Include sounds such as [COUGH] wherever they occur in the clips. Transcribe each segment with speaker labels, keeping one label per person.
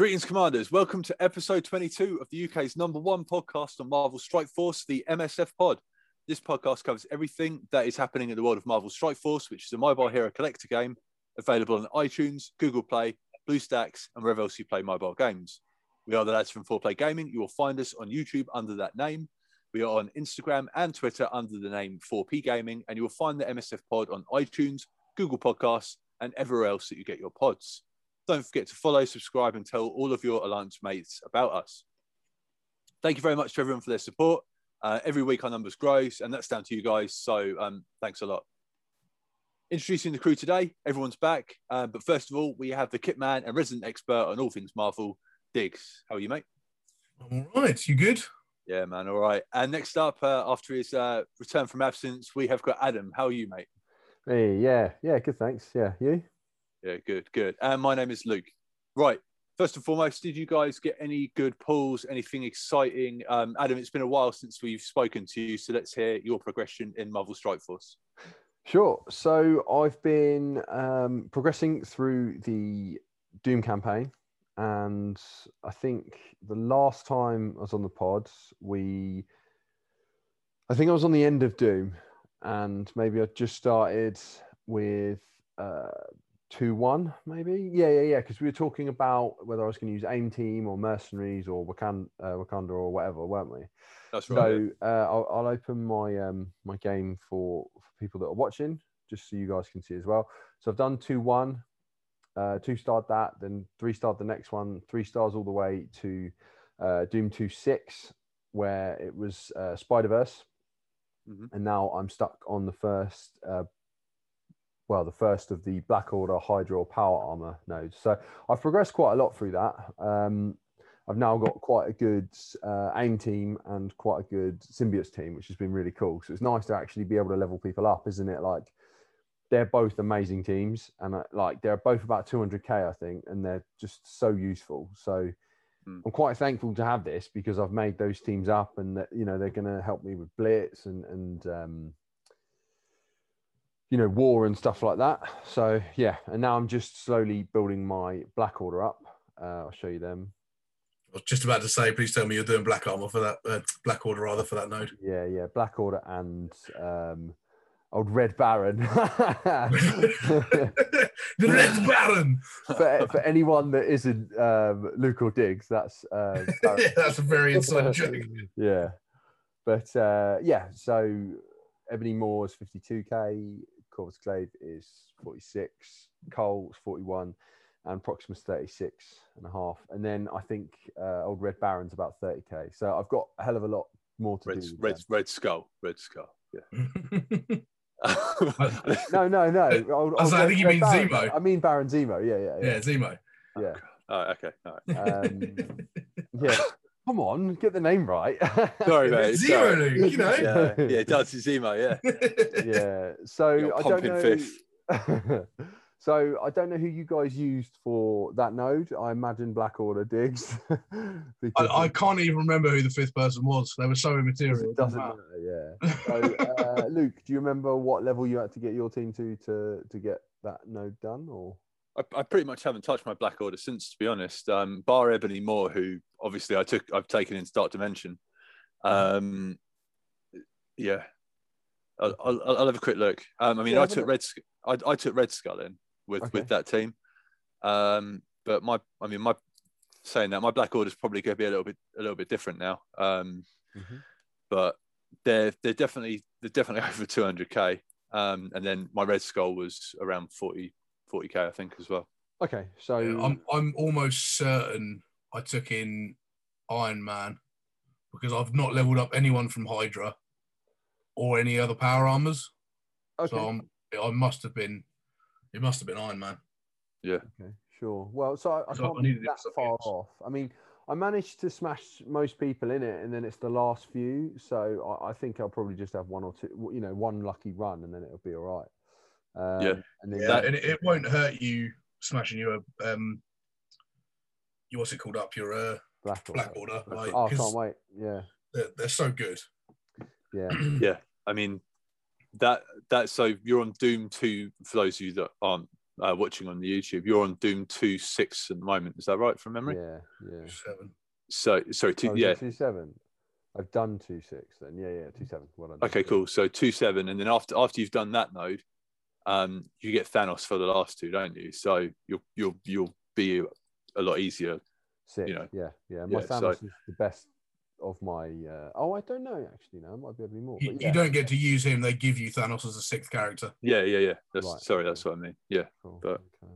Speaker 1: Greetings, Commanders. Welcome to episode 22 of the UK's number one podcast on Marvel Strike Force, the MSF Pod. This podcast covers everything that is happening in the world of Marvel Strike Force, which is a mobile hero collector game available on iTunes, Google Play, BlueStacks, and wherever else you play mobile games. We are the lads from 4Play Gaming. You will find us on YouTube under that name. We are on Instagram and Twitter under the name 4P Gaming, and you will find the MSF Pod on iTunes, Google Podcasts, and everywhere else that you get your pods. Don't forget to follow, subscribe, and tell all of your Alliance mates about us. Thank you very much to everyone for their support. Uh, every week our numbers grow, and that's down to you guys. So um, thanks a lot. Introducing the crew today, everyone's back. Uh, but first of all, we have the kit man and resident expert on all things Marvel, Diggs. How are you, mate?
Speaker 2: I'm all right. You good?
Speaker 1: Yeah, man. All right. And next up, uh, after his uh, return from absence, we have got Adam. How are you, mate?
Speaker 3: Hey, yeah, yeah, good. Thanks. Yeah, you?
Speaker 1: Yeah, good, good. And my name is Luke. Right. First and foremost, did you guys get any good pulls? Anything exciting? Um, Adam, it's been a while since we've spoken to you, so let's hear your progression in Marvel Strike Force.
Speaker 3: Sure. So I've been um, progressing through the Doom campaign, and I think the last time I was on the pod, we, I think I was on the end of Doom, and maybe I just started with uh, two one, maybe. Yeah, yeah, yeah. Because we were talking about whether I was going to use Aim Team or Mercenaries or Wakanda, uh, Wakanda or whatever, weren't we?
Speaker 1: That's
Speaker 3: So
Speaker 1: right.
Speaker 3: uh, I'll, I'll open my um, my game for, for people that are watching, just so you guys can see as well. So I've done two one, uh, two starred that, then three starred the next one, three stars all the way to uh, Doom two six, where it was uh, Spider Verse,
Speaker 1: Mhm.
Speaker 3: and now I'm stuck on the first. Uh, well, the first of the Black Order Hydra Power Armor nodes. So I've progressed quite a lot through that. Um, I've now got quite a good uh, aim team and quite a good symbiotes team, which has been really cool. So it's nice to actually be able to level people up, isn't it? Like they're both amazing teams, and uh, like they're both about 200k, I think, and they're just so useful. So
Speaker 1: Mm.
Speaker 3: I'm quite thankful to have this because I've made those teams up, and that you know they're going to help me with blitz and and um, you know war and stuff like that. So yeah, and now I'm just slowly building my Black Order up. Uh, I'll show you them.
Speaker 2: I was just about to say, please tell me you're doing Black Armor for that, uh, Black Order rather for that node.
Speaker 3: Yeah, yeah, Black Order and um, old Red Baron. [LAUGHS] [LAUGHS]
Speaker 2: the Red Baron.
Speaker 3: for, for anyone that isn't um, Luke or Diggs, that's uh, [LAUGHS]
Speaker 2: yeah, that's a very inside joke.
Speaker 3: yeah, but uh, yeah. So Ebony Maw is 52k, Corvus Glaive is 46, Cull's 41, and Proxima's 36 and a half. And then I think uh, old Red Baron's about 30k. So I've got a hell of a lot more to
Speaker 1: Red,
Speaker 3: do.
Speaker 1: red,
Speaker 3: them.
Speaker 1: red skull, red skull. Yeah. [LAUGHS] [LAUGHS]
Speaker 3: No, no, no. [LAUGHS] Old,
Speaker 2: I was
Speaker 3: old
Speaker 2: like, I think you mean
Speaker 3: Baron.
Speaker 2: Zemo.
Speaker 3: I mean Baron Zemo. Yeah, yeah,
Speaker 2: yeah,
Speaker 3: yeah.
Speaker 2: Zemo.
Speaker 3: yeah.
Speaker 1: oh, okay. All right.
Speaker 3: Um, yeah. Come on, get the name right.
Speaker 1: Sorry, [LAUGHS] mate.
Speaker 2: Zero,
Speaker 1: sorry.
Speaker 2: Luke, you know.
Speaker 1: Yeah, yeah, it does. It's emo. Yeah. [LAUGHS]
Speaker 3: yeah. So
Speaker 1: You're
Speaker 3: I don't know.
Speaker 1: fifth. [LAUGHS]
Speaker 3: so I don't know who you guys used for that node. I imagine Black Order Diggs.
Speaker 2: I, I can't even remember who the fifth person was. They were so immaterial.
Speaker 3: it doesn't matter. Yeah. So uh, Luke, do you remember what level you had to get your team to to to get that node done? Or
Speaker 1: I, I pretty much haven't touched my black order since, to be honest. Um, bar Ebony Maw, who obviously I took, I've taken in Dark Dimension. Um, yeah, I'll, I'll, I'll have a quick look. Um, I mean,
Speaker 3: Yeah,
Speaker 1: I took. Red, I, I took Red Skull in with
Speaker 3: Okay.
Speaker 1: with that team. Um, but my, I mean, my saying that my black order is probably going to be a little bit a little bit different now. Um,
Speaker 3: Mhm.
Speaker 1: but they're they're definitely they're definitely [LAUGHS] over 200k. Um, and then my Red Skull was around 40 40k, I think, as well.
Speaker 3: okay, so
Speaker 2: Yeah, I'm I'm almost certain I took in Iron Man because I've not leveled up anyone from Hydra or any other power armors.
Speaker 3: okay,
Speaker 2: So I'm, I must have been it must have been Iron Man. Yeah.
Speaker 3: Okay, sure. Well, so I, I
Speaker 2: so
Speaker 3: can't
Speaker 2: needed
Speaker 3: be that far
Speaker 2: else.
Speaker 3: off. I mean, I managed to smash most people in it, and then it's the last few. So I, I think I'll probably just have one or two, you know, one lucky run, and then it'll be all right. Um,
Speaker 1: Yeah.
Speaker 3: and then
Speaker 2: Yeah, and it, it won't hurt you smashing your um you what's it called up your uh
Speaker 3: Black Order.
Speaker 2: black order like
Speaker 3: Oh, I
Speaker 2: 'cause
Speaker 3: can't wait. Yeah,
Speaker 2: they're, they're so good.
Speaker 3: yeah. [CLEARS THROAT]
Speaker 1: Yeah, I mean that that so you're on Doom two for those of you that aren't uh, watching on the YouTube, you're on Doom two six at the moment. Is that right from memory?
Speaker 3: Yeah, yeah.
Speaker 2: Seven.
Speaker 1: So sorry, two,
Speaker 3: Oh,
Speaker 1: yeah.
Speaker 3: it two seven. I've done two six then. Yeah, yeah, two seven. Well done.
Speaker 1: Okay, cool. So two seven, and then after after you've done that node, um, you get Thanos for the last two, don't you? So you'll you'll you'll be a lot easier.
Speaker 3: Six.
Speaker 1: you know.
Speaker 3: Yeah, yeah. My
Speaker 1: Yeah, so-
Speaker 3: Thanos is the best of my. Uh... Oh, I don't know actually. No, it might be able to be more.
Speaker 2: You,
Speaker 3: but
Speaker 2: you don't get to use him. They give you Thanos as a sixth character.
Speaker 1: Yeah, yeah, yeah. That's
Speaker 3: Right,
Speaker 1: sorry, that's what I mean. Yeah.
Speaker 3: Cool,
Speaker 1: but-
Speaker 3: okay.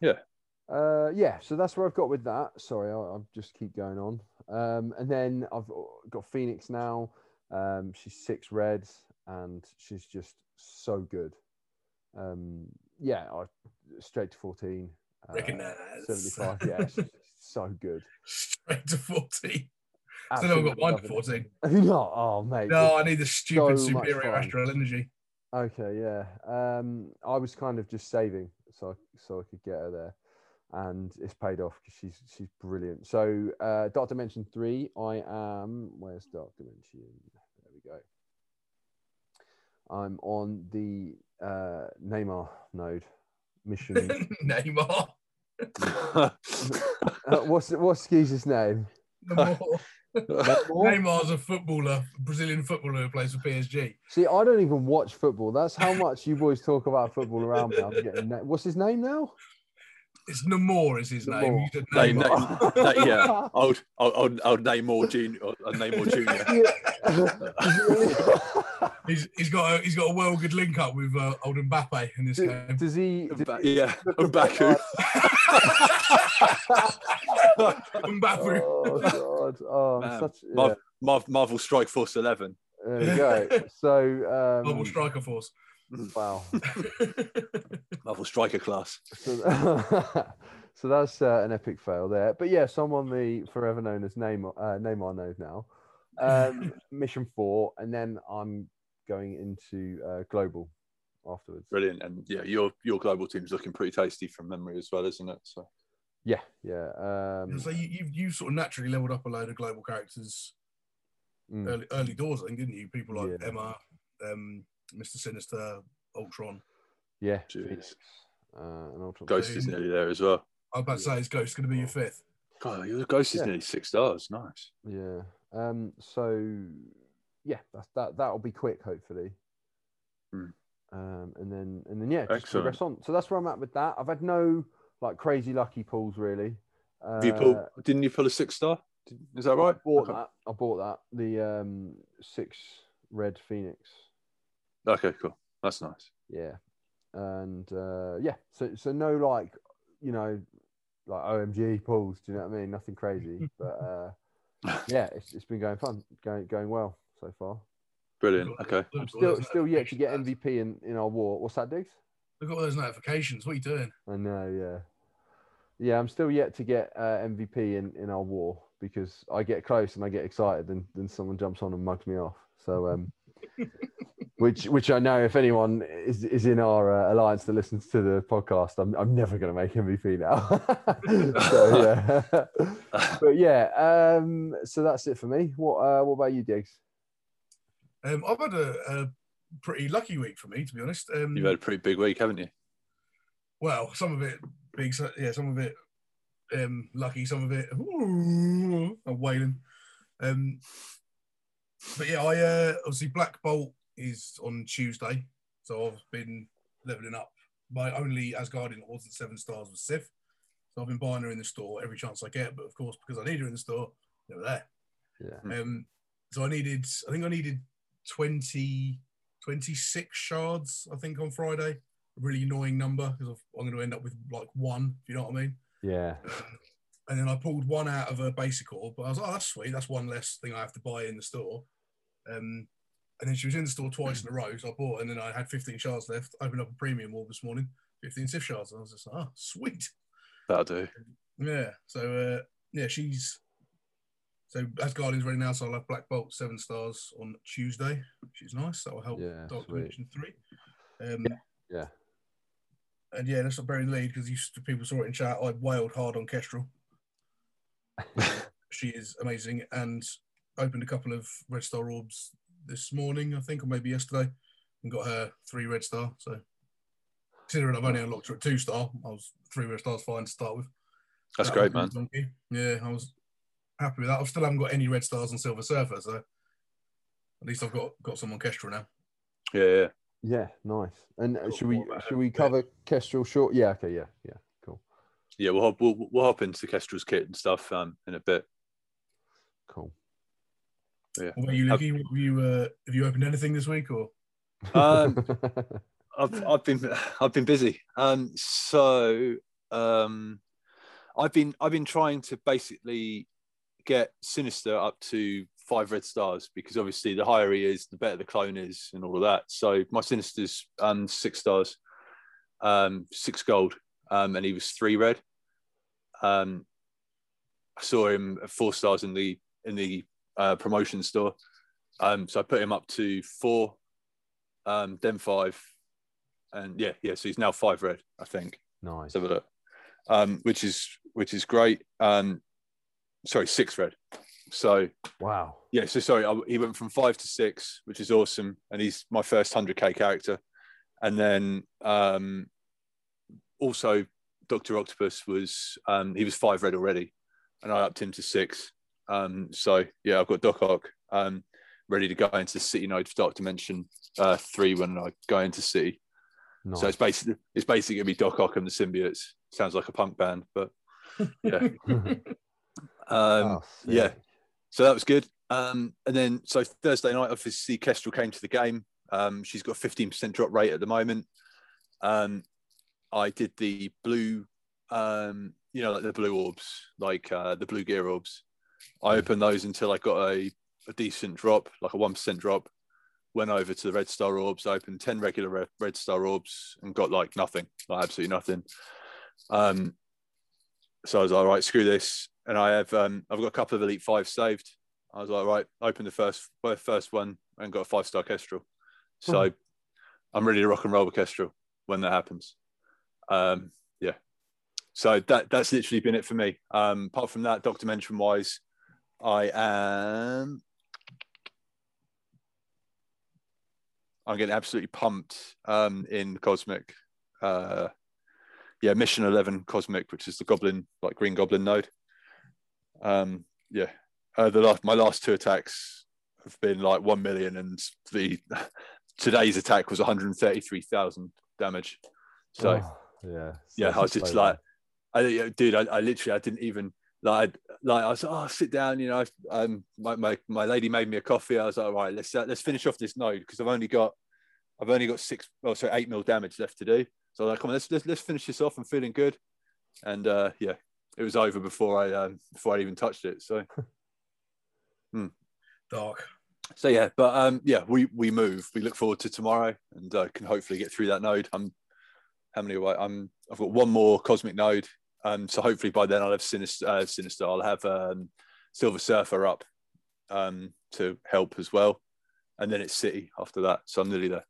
Speaker 1: Yeah.
Speaker 3: Uh, yeah, so that's where I've got with that. Sorry, I'll, I'll just keep going on. Um, and then I've got Phoenix now. Um, she's six reds and she's just so good. Um, yeah, I, straight to 14. Uh,
Speaker 2: Recognise.
Speaker 3: 75. Yeah, so good. [LAUGHS]
Speaker 2: Straight to 14. Still
Speaker 3: Absolutely
Speaker 2: haven't got mine to
Speaker 3: it.
Speaker 2: 14. [LAUGHS]
Speaker 3: no, oh, mate.
Speaker 2: No, I need the stupid
Speaker 3: so
Speaker 2: superior astral energy.
Speaker 3: Okay, yeah. Um, I was kind of just saving so I, so I could get her there, and it's paid off because she's she's brilliant. So, uh, Dark Dimension three, I am. Where's Dark Dimension? There we go. I'm on the uh, Neymar node mission. [LAUGHS]
Speaker 2: Neymar. [LAUGHS]
Speaker 3: uh, what's what's Skeez's name?
Speaker 2: Neymar. [LAUGHS]
Speaker 3: Neymar?
Speaker 2: Neymar's a footballer, Brazilian footballer who plays for PSG.
Speaker 3: See, I don't even watch football. That's how much you boys talk about football around me. I'm getting. Na- what's his name now?
Speaker 2: It's Namor is his name.
Speaker 3: Namor.
Speaker 2: You said
Speaker 1: Name-
Speaker 2: Neymar.
Speaker 1: name- name- yeah, [LAUGHS] I'll I'll I'll, I'll name more junior. I'll name more junior. [LAUGHS] [LAUGHS]
Speaker 2: He's, he's got a, he's got a well good link up with uh, old Mbappe in this game.
Speaker 3: Does he? does
Speaker 1: Ba-
Speaker 3: he-
Speaker 1: yeah, Mbaku.
Speaker 2: Mbappe.
Speaker 3: oh god! Oh, I'm such. Yeah,
Speaker 1: Marv- Marv- Marvel Strike Force Eleven.
Speaker 3: there we go. So,
Speaker 2: Global
Speaker 3: um,
Speaker 2: Striker Force.
Speaker 3: Wow. [LAUGHS]
Speaker 1: Marvel Striker class.
Speaker 3: So, [LAUGHS] so that's uh, an epic fail there. But yeah, so I'm on the forever known as Neymar, uh, Neymar node now. Um, [LAUGHS] mission four, and then I'm going into uh, global afterwards.
Speaker 1: Brilliant. And yeah, your your global team's looking pretty tasty from memory as well, isn't it? So
Speaker 3: Yeah, yeah. Um,
Speaker 2: so you, you you sort of naturally leveled up a load of global characters
Speaker 3: mm,
Speaker 2: early early doors, I think, didn't you? People like
Speaker 3: Yeah.
Speaker 2: Emma, um, Mr. Sinister, Ultron.
Speaker 3: yeah,
Speaker 1: Jeez.
Speaker 3: Phoenix, uh, and Ultron.
Speaker 1: Ghost is nearly there as well.
Speaker 2: I was about to say, is Ghost going to be your fifth?
Speaker 1: God, your Ghost is
Speaker 3: Yeah.
Speaker 1: nearly six stars. Nice.
Speaker 3: Yeah. Um. So, yeah, that's that. That'll be quick, hopefully.
Speaker 1: Hmm.
Speaker 3: Um. And then and then yeah, just
Speaker 1: Excellent.
Speaker 3: progress on. So that's where I'm at with that. I've had no like crazy lucky pulls really. Uh,
Speaker 1: you pull, didn't you pull a six star? Is that right?
Speaker 3: I bought
Speaker 1: Okay.
Speaker 3: that. I bought that. The um six red phoenix.
Speaker 1: Okay, cool. That's nice.
Speaker 3: Yeah. And uh yeah, so so no like you know like OMG pulls. Do you know what I mean? Nothing crazy, [LAUGHS] but uh yeah, it's it's been going fun, going going well so far.
Speaker 1: Brilliant. Okay.
Speaker 3: I'm still still yet to get MVP in in our war. What's that, Diggs?
Speaker 2: Look at all those notifications. What are you doing?
Speaker 3: I know, yeah, yeah. I'm still yet to get uh, MVP in in our war because I get close and I get excited, and then someone jumps on and mugs me off. So, um, which which I know if anyone is is in our uh, alliance that listens to the podcast, I'm I'm never going to make MVP now. [LAUGHS] so yeah, [LAUGHS] but yeah. Um, so that's it for me. What uh, what about you, Diggs?
Speaker 2: Um, I've had a, a pretty lucky week for me, to be honest. Um,
Speaker 1: You've had a pretty big week, haven't you?
Speaker 2: well, some of it big, so- yeah, some of it um, lucky, some of it ooh, I'm wailing. But yeah, I uh, obviously Black Bolt is on Tuesday, so I've been leveling up. My only Asgardian that wasn't seven stars was Sif, so I've been buying her in the store every chance I get. But of course, because I need her in the store, they were there.
Speaker 3: Yeah,
Speaker 2: Um, so I needed, I think I needed 20, 26 shards, I think, on Friday. A really annoying number because I'm going to end up with like one, if you know what I mean.
Speaker 3: yeah,
Speaker 2: Um, and then I pulled one out of a basic orb, but I was like, oh, that's sweet. That's one less thing I have to buy in the store. Um, and then she was in the store twice in a row, so I bought, and then I had 15 shards left. Opened up a premium orb this morning, 15 Sif shards. And I was just like, oh, sweet.
Speaker 1: That'll do.
Speaker 2: Yeah. So uh, yeah, she's so Asgardian's ready now. So I'll have Black Bolt seven stars on Tuesday, which is nice. That will help
Speaker 3: Yeah,
Speaker 2: Dark
Speaker 3: sweet.
Speaker 2: Dimension three. Um,
Speaker 3: yeah.
Speaker 2: and yeah, that's not bearing the lead because people saw it in chat. I wailed hard on Kestrel. [LAUGHS] she is amazing, and opened a couple of red star orbs this morning, I think, or maybe yesterday, and got her three red star. So Considering I've only unlocked her at two star, I was three red stars fine to start with.
Speaker 1: That's
Speaker 2: That
Speaker 1: great,
Speaker 2: was
Speaker 1: man.
Speaker 2: donkey. Yeah, I was happy with that. I still haven't got any red stars on Silver Surfer, so at least I've got got some on Kestrel now.
Speaker 1: Yeah, yeah.
Speaker 3: Yeah, nice. And uh,
Speaker 2: Cool.
Speaker 3: should we should we
Speaker 2: Bit?
Speaker 3: cover Kestrel short? Yeah. Okay. Yeah. Yeah. Cool.
Speaker 1: Yeah, we'll hop, we'll, we'll hop into Kestrel's kit and stuff um, in a bit.
Speaker 3: Cool.
Speaker 2: What about you, Licky? What Have you uh, have you opened anything this week or?
Speaker 1: Um, [LAUGHS] I've I've been I've been busy. Um, so um, I've been I've been trying to basically get Sinister up to five red stars because obviously the higher he is, the better the clone is, and all of that. So my Sinister's um six stars, um six gold, um, and he was three red. Um, I saw him at four stars in the in the uh, promotion store. Um, so I put him up to four um, then five, and yeah, yeah. So he's now five red, I think.
Speaker 3: nice.
Speaker 1: Let's have a look. Um, which is which is great. Um, sorry, six red. So
Speaker 3: Wow.
Speaker 1: yeah, so sorry, I, he went from five to six, which is awesome, and he's my first hundred k character. And then um, also Doctor Octopus was um, he was five red already, and I upped him to six. Um, so yeah, I've got Doc Ock um, ready to go into City Node for Dark Dimension uh, three when I go into City.
Speaker 3: Nice.
Speaker 1: So it's basically it's basically gonna be Doc Ock and the symbiotes. Sounds like a punk band, but [LAUGHS] yeah. Um,
Speaker 3: Oh,
Speaker 1: yeah. so that was good. Um, and then so Thursday night, obviously Kestrel came to the game. Um, she's got a 15% drop rate at the moment. Um, I did the blue, um, you know, like the blue orbs, like uh, the blue gear orbs. I opened those until I got a, a decent drop, like a 1% drop. Went over to the red star orbs, opened 10 regular red, red star orbs and got like nothing, like absolutely nothing. Um, so I was like, right, screw this. And I have, um, I've got a couple of elite five saved. I was like, right, open the first first one and got a five star Kestrel. So I'm ready to rock and roll with Kestrel when that happens. Um, yeah. So that that's literally been it for me. Um, apart from that, Dark Dimension wise, I am. I'm getting absolutely pumped um, in Cosmic. Uh, yeah, Mission Eleven Cosmic, which is the Goblin, like Green Goblin node. Um, yeah, uh, the last my last two attacks have been like one million, and the [LAUGHS] today's attack was 133,000 damage. So
Speaker 3: Oh, yeah.
Speaker 1: yeah, I was just like, I, dude, I, I literally, I didn't even like, like I was, oh, sit down, you know. Um, my, my my lady made me a coffee. I was like, all right, let's uh, let's finish off this node because I've only got, I've only got six, oh, sorry, eight mil damage left to do. So I was like, come on, let's let's, let's finish this off. I'm feeling good, and uh, yeah, it was over before I um, before I even touched it. So [LAUGHS]
Speaker 2: Dark.
Speaker 1: so yeah, but um, yeah, we we move. We look forward to tomorrow, and uh, can hopefully get through that node. I'm how many away? I'm I've got one more cosmic node. Um, so hopefully by then I'll have sinister. Uh, sinister. I'll have um, Silver Surfer up um, to help as well, and then it's City after that. So I'm nearly there.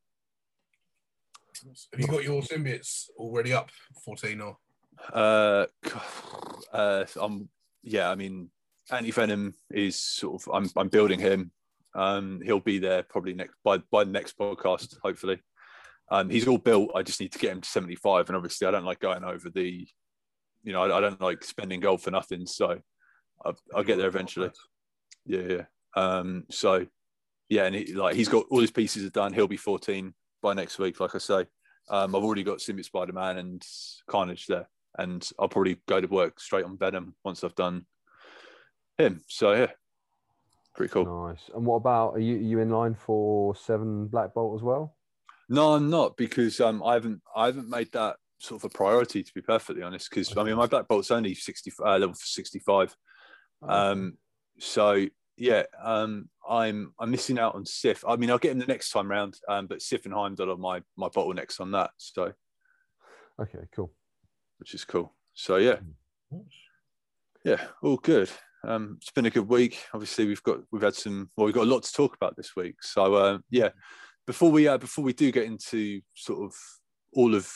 Speaker 2: Have you got your symbiotes already up 14 or?
Speaker 1: Uh, uh, I'm yeah. I mean, Anti Venom is sort of. I'm I'm building him. Um, he'll be there probably next by by the next podcast, hopefully. Um, he's all built. I just need to get him to 75, and obviously, I don't like going over the. You know, I, I don't like spending gold for nothing, so I'll, I'll get there eventually. Yeah, yeah. Um, so yeah, and he, like he's got all his pieces are done. He'll be 14 by next week, like I say. Um, I've already got Symbiote Spider Man and Carnage there, and I'll probably go to work straight on Venom once I've done him. So yeah, pretty cool.
Speaker 3: Nice. And what about are you are you in line for seven Black Bolt as well?
Speaker 1: No, I'm not because um, I haven't I haven't made that sort of a priority to be perfectly honest. Because I mean, my Black Bolt's only 60 uh, level 65. Um, so yeah, um, I'm I'm missing out on Sif. I mean, I'll get him the next time round, um, but Sif and Heimdall are my my bottlenecks on that. So
Speaker 3: okay, cool.
Speaker 1: which is cool. So yeah, yeah, all good. Um, it's been a good week. Obviously, we've got we've had some well, we've got a lot to talk about this week. So uh, yeah, before we uh, before we do get into sort of all of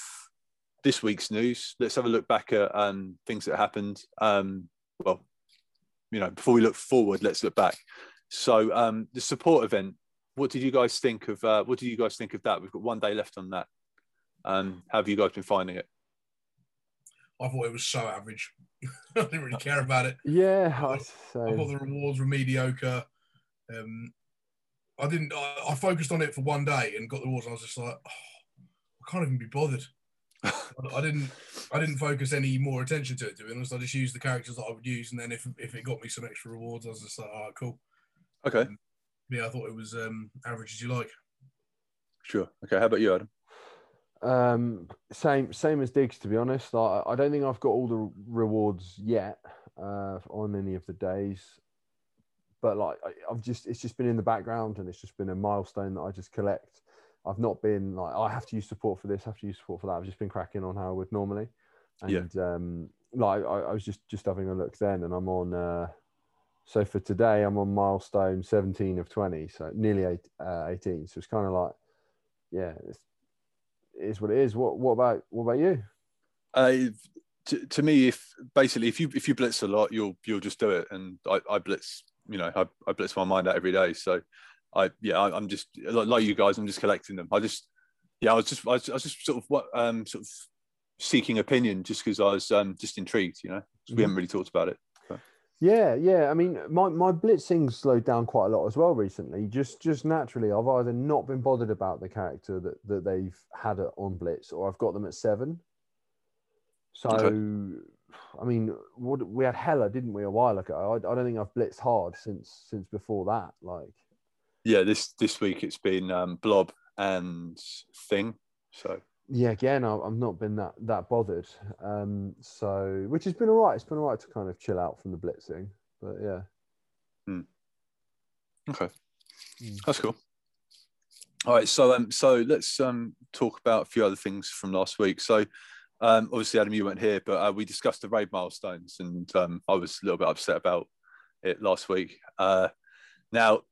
Speaker 1: this week's news, let's have a look back at um, things that happened. Um, well, you know, before we look forward, let's look back. So um, the support event. What did you guys think of? Uh, what did you guys think of that? We've got one day left on that. Um, how have you guys been finding it?
Speaker 2: I thought it was so average. [LAUGHS] I didn't really care about it.
Speaker 3: Yeah, I,
Speaker 2: I thought the rewards were mediocre. Um, I didn't. I, I, focused on it for one day and got the rewards. And I was just like, oh, I can't even be bothered. I, I, didn't. I didn't focus any more attention to it. To be honest, I just used the characters that I would use, and then if if it got me some extra rewards, I was just like, oh, cool.
Speaker 1: Okay.
Speaker 2: Um, yeah, I thought it was um, average as you like.
Speaker 1: Sure. Okay. How about you, Adam?
Speaker 3: Um, same same as Diggs. To be honest, I, I don't think I've got all the rewards yet uh, on any of the days, but like I, I've just it's just been in the background and it's just been a milestone that I just collect. I've not been like I have to use support for this, I have to use support for that. I've just been cracking on how I would normally, and yeah. um, like I, I was just just having a look then, and I'm on. Uh, so for today, I'm on milestone 17 of 20, so nearly eight, uh, 18. So it's kind of like, yeah, it's is what it is. What what about what about you?
Speaker 1: Uh, to, to me, if basically if you if you blitz a lot, you'll you'll just do it. And I, I blitz, you know, I, I blitz my mind out every day. So I yeah, I, am just like you guys. I'm just collecting them. I just yeah, I was just I was, I was just sort of what um sort of seeking opinion just because I was um just intrigued. You know, we mm-hmm. haven't really talked about it.
Speaker 3: Yeah, yeah. I mean, my, my blitzing slowed down quite a lot as well recently. Just just naturally, I've either not been bothered about the character that, that they've had on blitz, or I've got them at seven. So, okay. I mean, what, we had Hela, didn't we, a while ago? I, I don't think I've blitzed hard since since before that. Like,
Speaker 1: yeah, this this week it's been um, Blob and Thing. So
Speaker 3: yeah, again, I've not been that that bothered. Um, so which has been all right. It's been all right to kind of chill out from the blitzing, but yeah.
Speaker 1: Hmm. Okay, mm. that's cool. All right, so um, so let's um talk about a few other things from last week. So, um, obviously, Adam, you weren't here, but uh, we discussed the raid milestones, and um, I was a little bit upset about it last week. Uh, now,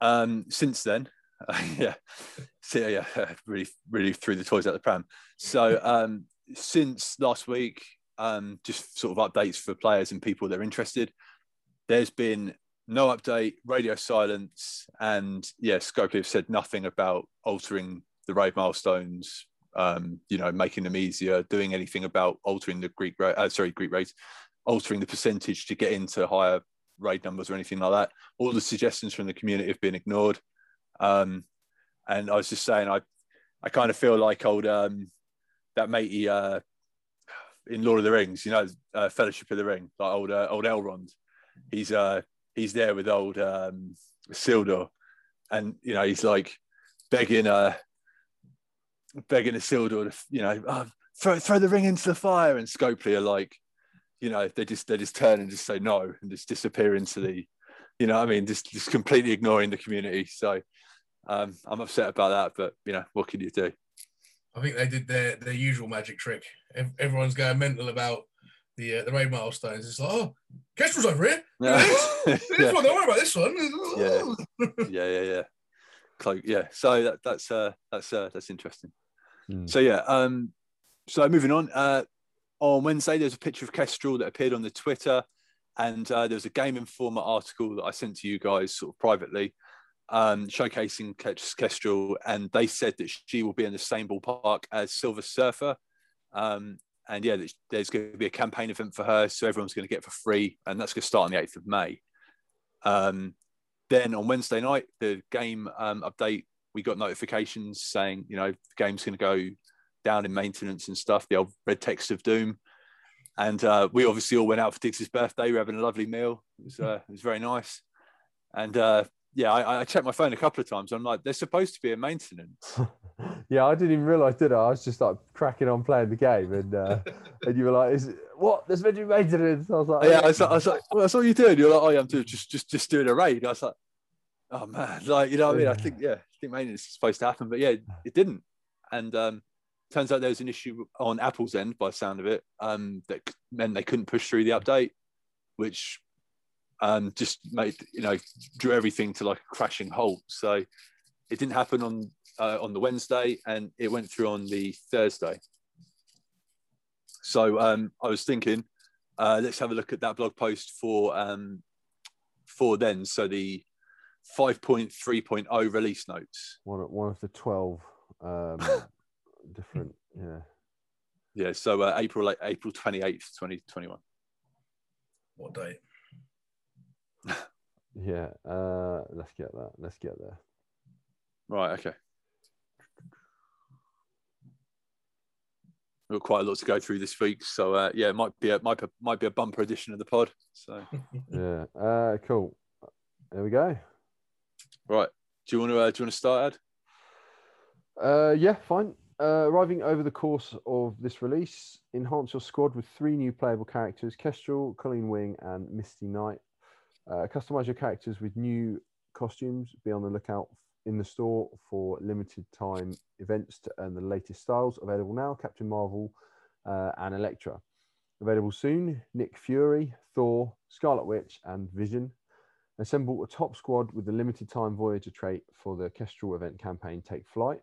Speaker 1: um, since then, [LAUGHS] yeah, yeah, [LAUGHS] really, really threw the toys out the pram. So um, since last week, um, just sort of updates for players and people that are interested. There's been no update, radio silence, and yeah, Scopely have said nothing about altering the raid milestones. Um, you know, making them easier, doing anything about altering the Greek, uh, sorry, Greek rates, altering the percentage to get into higher raid numbers or anything like that. All the suggestions from the community have been ignored. Um, and I was just saying, I, I kind of feel like old um, that matey uh, in Lord of the Rings, you know, uh, Fellowship of the Ring, like old uh, old Elrond. He's uh, he's there with old um, Isildur, and you know, he's like begging uh, begging Isildur to, you know, oh, throw throw the ring into the fire, and Scopely are like, you know, they just they just turn and just say no and just disappear into the, you know, I mean, just just completely ignoring the community. So um, I'm upset about that, but you know, what can you do?
Speaker 2: I think they did their their usual magic trick. Everyone's going mental about the uh, the raid milestones. It's like, oh, Kestrel's over here. Yeah. this, [LAUGHS] yeah. one, don't worry about this one.
Speaker 1: yeah, [LAUGHS] yeah, yeah, yeah. Cloak, yeah. So that, that's uh, that's uh, that's interesting. Mm. So yeah. Um, so moving on. Uh, on Wednesday, there's a picture of Kestrel that appeared on the Twitter, and uh, there was a Game Informer article that I sent to you guys sort of privately um, showcasing Kestrel, and they said that she will be in the same ballpark as Silver Surfer. Um, and yeah, there's going to be a campaign event for her, so everyone's going to get for free, and that's going to start on the 8th of May. Um, then on Wednesday night, the game um, update, we got notifications saying, you know, the game's going to go down in maintenance and stuff, the old red text of doom. And uh, we obviously all went out for Diggs' birthday. We were having a lovely meal. It was, uh, it was very nice. And uh, yeah, I, I, checked my phone a couple of times. I'm like, there's supposed to be a maintenance. [LAUGHS]
Speaker 3: yeah, I didn't even realize, did I? I was just like cracking on playing the game, and uh, [LAUGHS] and you were like, "Is what? There's meant to be maintenance." I was like,
Speaker 1: "Yeah." I was like, I was like well, "That's all you doing." You're like, "Oh, yeah, I'm doing just just just doing a raid." I was like, "Oh man, like you know what I mean?" I think yeah, I think maintenance is supposed to happen, but yeah, it didn't. And um, turns out there was an issue on Apple's end, by the sound of it, um, that meant they couldn't push through the update, which um, just made you know drew everything to like a crashing halt. So it didn't happen on uh, on the Wednesday, and it went through on the Thursday. So um, I was thinking, uh, let's have a look at that blog post for um, for then. So the 5.3.0 release notes.
Speaker 3: One one of the 12 um, [LAUGHS] different. Yeah.
Speaker 1: Yeah, so uh, April like April twenty eighth, twenty twenty one.
Speaker 2: What date? [LAUGHS]
Speaker 3: Yeah. Uh, let's get that. Let's get there.
Speaker 1: Right. Okay. We've got quite a lot to go through this week, so uh, yeah, it might be a might be, might be a bumper edition of the pod. So [LAUGHS]
Speaker 3: Yeah. Uh, cool. There we go.
Speaker 1: right, do you want to uh, do you want to start, Ed?
Speaker 3: Uh, yeah, fine. Uh, arriving over the course of this release, enhance your squad with three new playable characters: Kestrel, Colleen Wing, and Misty Knight. Uh, customize your characters with new costumes. Be on the lookout in the store for limited time events to earn the latest styles. Available now: Captain Marvel uh, and Elektra. Available soon: Nick Fury, Thor, Scarlet Witch, and Vision. Assemble a top squad with the limited time Voyager trait for the Kestrel event campaign Take Flight.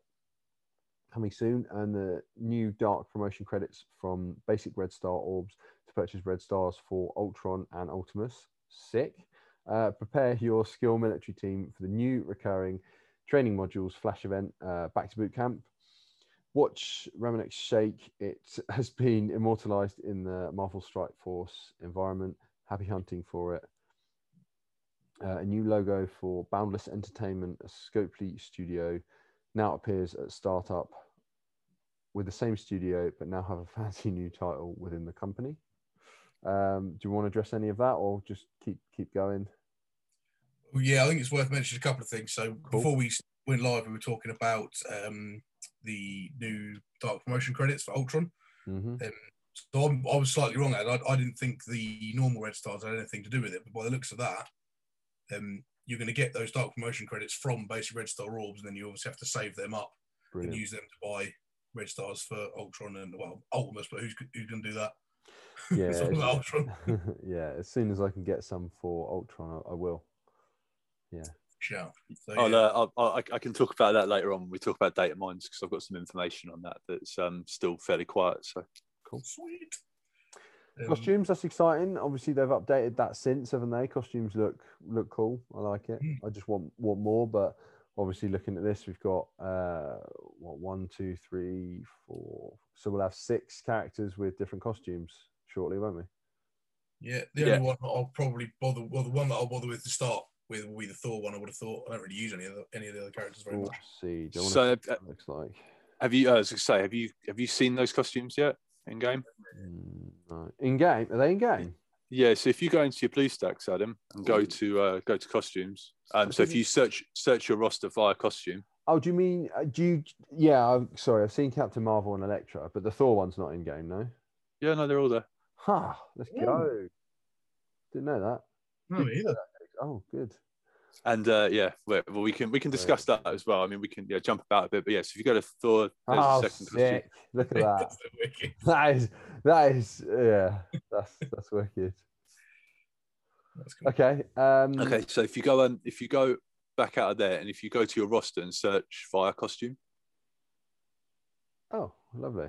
Speaker 3: Coming soon, and the new Dark promotion credits from basic Red Star orbs to purchase Red Stars for Ultron and Ultimus. Sick. Uh, prepare your skill military team for the new recurring training modules flash event, uh, Back to Boot Camp. Watch Ramanek Shake. It [LAUGHS] has been immortalized in the Marvel Strike Force environment. Happy hunting for it. Uh, a new logo for Boundless Entertainment, a Scopely studio, now appears at Startup with the same studio, but now have a [LAUGHS] fancy new title within the company. Um, do you want to address any of that, or just keep keep going?
Speaker 2: Well, yeah, I think it's worth mentioning a couple of things. So
Speaker 3: Cool.
Speaker 2: before we went live, we were talking about um, the new Dark promotion credits for Ultron.
Speaker 3: hmm
Speaker 2: So I'm, I was slightly wrong. I, I didn't think the normal Red Stars had anything to do with it, but by the looks of that, um, you're going to get those Dark promotion credits from basic Red Star orbs, and then you obviously have to save them up and use them to buy Red Stars for Ultron and well Ultimus. But who's who's going to do that? [LAUGHS]
Speaker 3: Yeah,
Speaker 2: It's all
Speaker 3: as-
Speaker 2: about Ultron. [LAUGHS]
Speaker 3: yeah. As soon as I can get some for Ultron, I, I will.
Speaker 2: Shout. So,
Speaker 1: I'll,
Speaker 2: yeah.
Speaker 1: uh, I'll, I, I can talk about that later on when we talk about data mines because I've got some information on that that's um, still fairly quiet. So cool.
Speaker 2: Sweet. Um,
Speaker 3: Costumes, that's exciting. Obviously, they've updated that since, haven't they? Costumes look look cool. I like it.
Speaker 2: Mm.
Speaker 3: I just want want more, but obviously, looking at this, we've got uh, what one, two, three, four. So we'll have six characters with different costumes shortly, won't we?
Speaker 2: Yeah, the
Speaker 1: Yeah.
Speaker 2: only one that I'll probably bother, well, the one that I'll bother with to start with will be the Thor one. I would have thought. I don't really use any of the, any of the other characters very
Speaker 3: We'll
Speaker 2: much.
Speaker 3: see. Do you
Speaker 1: So,
Speaker 3: see what
Speaker 1: uh,
Speaker 3: that looks like.
Speaker 1: have you? Uh, as I say, have you have you seen those costumes yet in game?
Speaker 3: Mm, no. In game, are they in game?
Speaker 1: Yeah. So if you go into your BlueStacks, Adam, and go to uh, go to costumes. Um, so if you search search your roster via costume,
Speaker 3: Oh, do you mean? uh, Do you? Yeah. I'm sorry. I've seen Captain Marvel and Elektra, but the Thor one's not in game, no.
Speaker 1: yeah, no, they're all there.
Speaker 3: Ha! Let's
Speaker 2: Ooh.
Speaker 3: go. Didn't know that.
Speaker 2: No, me either.
Speaker 3: Oh, good.
Speaker 1: And uh, yeah, well, well, we can we can discuss that as well. I mean, we can yeah jump about a bit, but yes, if you go to Thor, there's
Speaker 3: Oh,
Speaker 1: a second costume.
Speaker 3: sick! Look at that. [LAUGHS]
Speaker 2: That's so wicked.
Speaker 3: that is that is yeah. That's that's wicked.
Speaker 2: That's cool.
Speaker 3: Okay. Um,
Speaker 1: Okay, so if you go um, if you go back out of there, and if you go to your roster and search via costume,
Speaker 3: Oh, lovely.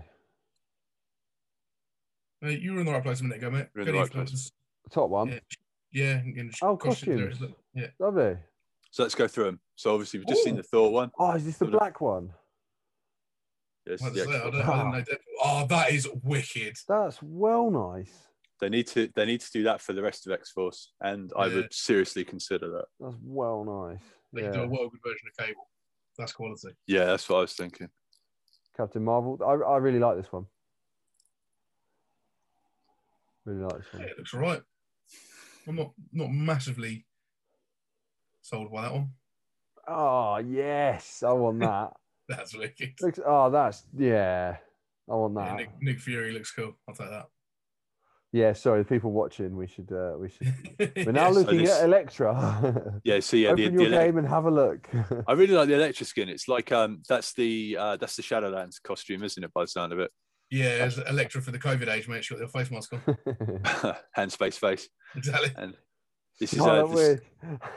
Speaker 2: Uh, you were in the right place a minute ago, mate.
Speaker 1: You're in the right place.
Speaker 3: top one.
Speaker 2: Yeah. Yeah. and just
Speaker 3: Oh,
Speaker 2: costumes there,
Speaker 3: costumes.
Speaker 2: isn't? Yeah.
Speaker 3: Lovely.
Speaker 1: so let's go through them. So obviously we've just seen the Thor one.
Speaker 3: Oh, is this the black one?
Speaker 1: Yes,
Speaker 2: Like I
Speaker 1: the
Speaker 2: say, I
Speaker 1: actual-
Speaker 2: don't, I didn't know that. Oh, that is wicked.
Speaker 3: That's well nice.
Speaker 1: They need to they need to do that for the rest of X Force, and I would seriously consider that.
Speaker 3: That's well nice.
Speaker 2: They can do a well good version of Cable. That's quality.
Speaker 1: Yeah, that's what I was thinking.
Speaker 3: Captain Marvel. I, I really like this one. Really like this
Speaker 2: Yeah,
Speaker 3: one.
Speaker 2: it looks all right. I'm not not massively sold by that one.
Speaker 3: Oh yes, I want [LAUGHS] that.
Speaker 2: That's wicked.
Speaker 3: Looks, oh, that's yeah. I want
Speaker 2: Yeah,
Speaker 3: that.
Speaker 2: Nick, Nick Fury looks cool. I'll take that.
Speaker 3: Yeah, sorry, the people watching, we should uh, we should. [LAUGHS] We're now
Speaker 2: Yes.
Speaker 3: looking
Speaker 1: this-
Speaker 3: at Elektra. [LAUGHS]
Speaker 1: Yeah, so yeah, the,
Speaker 3: Open
Speaker 1: the
Speaker 3: your
Speaker 1: elec-
Speaker 3: game and have a look.
Speaker 1: I really like the Elektra skin. It's like um that's the uh that's the Shadowlands costume, isn't it? By the sound of it,
Speaker 2: Yeah, as Elektra for the COVID age, mate. She got their face mask on. [LAUGHS]
Speaker 1: hand space face,
Speaker 2: Exactly.
Speaker 1: and this is uh,
Speaker 3: Scarlet
Speaker 1: this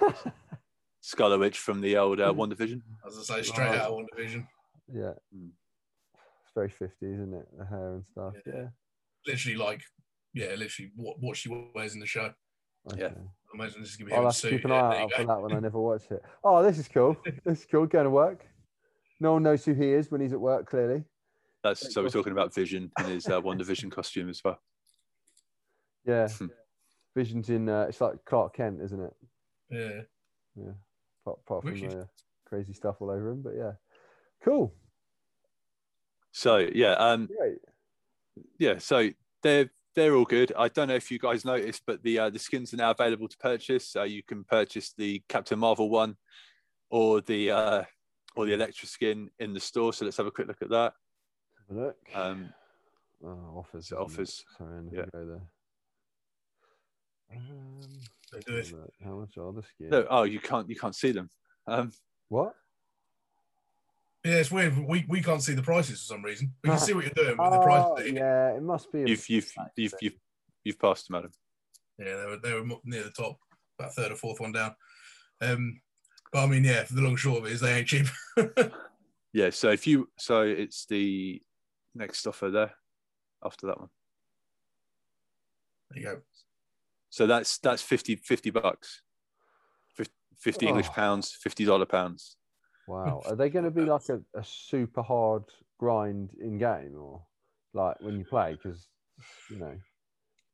Speaker 3: Witch.
Speaker 1: Scarlet Witch from the old uh, One Division.
Speaker 2: As I say, straight
Speaker 3: Oh.
Speaker 2: out of One Division.
Speaker 3: yeah,
Speaker 1: Mm.
Speaker 3: it's very 50s, isn't it? The hair and stuff.
Speaker 2: Yeah.
Speaker 3: Yeah.
Speaker 2: Literally, like, yeah, literally what, what she wears in the show.
Speaker 1: Yeah.
Speaker 2: I imagine this is gonna be
Speaker 3: I'll
Speaker 2: him in
Speaker 3: have to
Speaker 2: suit.
Speaker 3: keep an eye
Speaker 2: there you
Speaker 3: out for that when I [LAUGHS] never watch it. Oh, this is cool. This is cool. Going to work. No one knows who he is when he's at work. Clearly.
Speaker 1: That's so we're talking about Vision in his uh, [LAUGHS] WandaVision costume as well.
Speaker 3: Yeah.
Speaker 1: Hmm.
Speaker 3: Vision's in. Uh, it's like Clark Kent, isn't it?
Speaker 2: Yeah.
Speaker 3: Apart, apart from
Speaker 2: Wicked.
Speaker 3: the crazy stuff all over him, but yeah, cool.
Speaker 1: So yeah, um,
Speaker 3: Great.
Speaker 1: yeah, so they're they're all good. I don't know if you guys noticed, but the uh, the skins are now available to purchase. Uh, you can purchase the Captain Marvel one or the uh, or the Elektra skin in the store. So let's have a quick look at that.
Speaker 3: Have a look.
Speaker 1: Um,
Speaker 3: oh, offers.
Speaker 1: so
Speaker 3: isn't it?
Speaker 1: offers.
Speaker 3: Sorry, I
Speaker 1: Yeah.
Speaker 3: go there. Um,
Speaker 2: do it.
Speaker 3: have a look. How much are the skins?
Speaker 1: no, oh, you can't you can't see them. Um,
Speaker 3: What?
Speaker 2: Yeah, it's weird. We, we can't see the prices for some reason. We can [LAUGHS] see what you're doing, but the prices.
Speaker 3: Oh,
Speaker 2: that you-
Speaker 3: yeah, it must be.
Speaker 1: you've you've you've you've you've passed them, Adam.
Speaker 2: Yeah, they were they were near the top, about third or fourth one down. Um, but I mean, yeah, for the long short of it is they ain't cheap. [LAUGHS]
Speaker 1: Yeah. So if you so it's the next offer there after that one.
Speaker 2: there you go.
Speaker 1: So that's that's 50, 50 bucks, Fif- fifty English
Speaker 3: Oh.
Speaker 1: pounds, fifty dollar pounds.
Speaker 3: Wow. Are they going to be like a, a super hard grind in game or like when you play? Because, you know,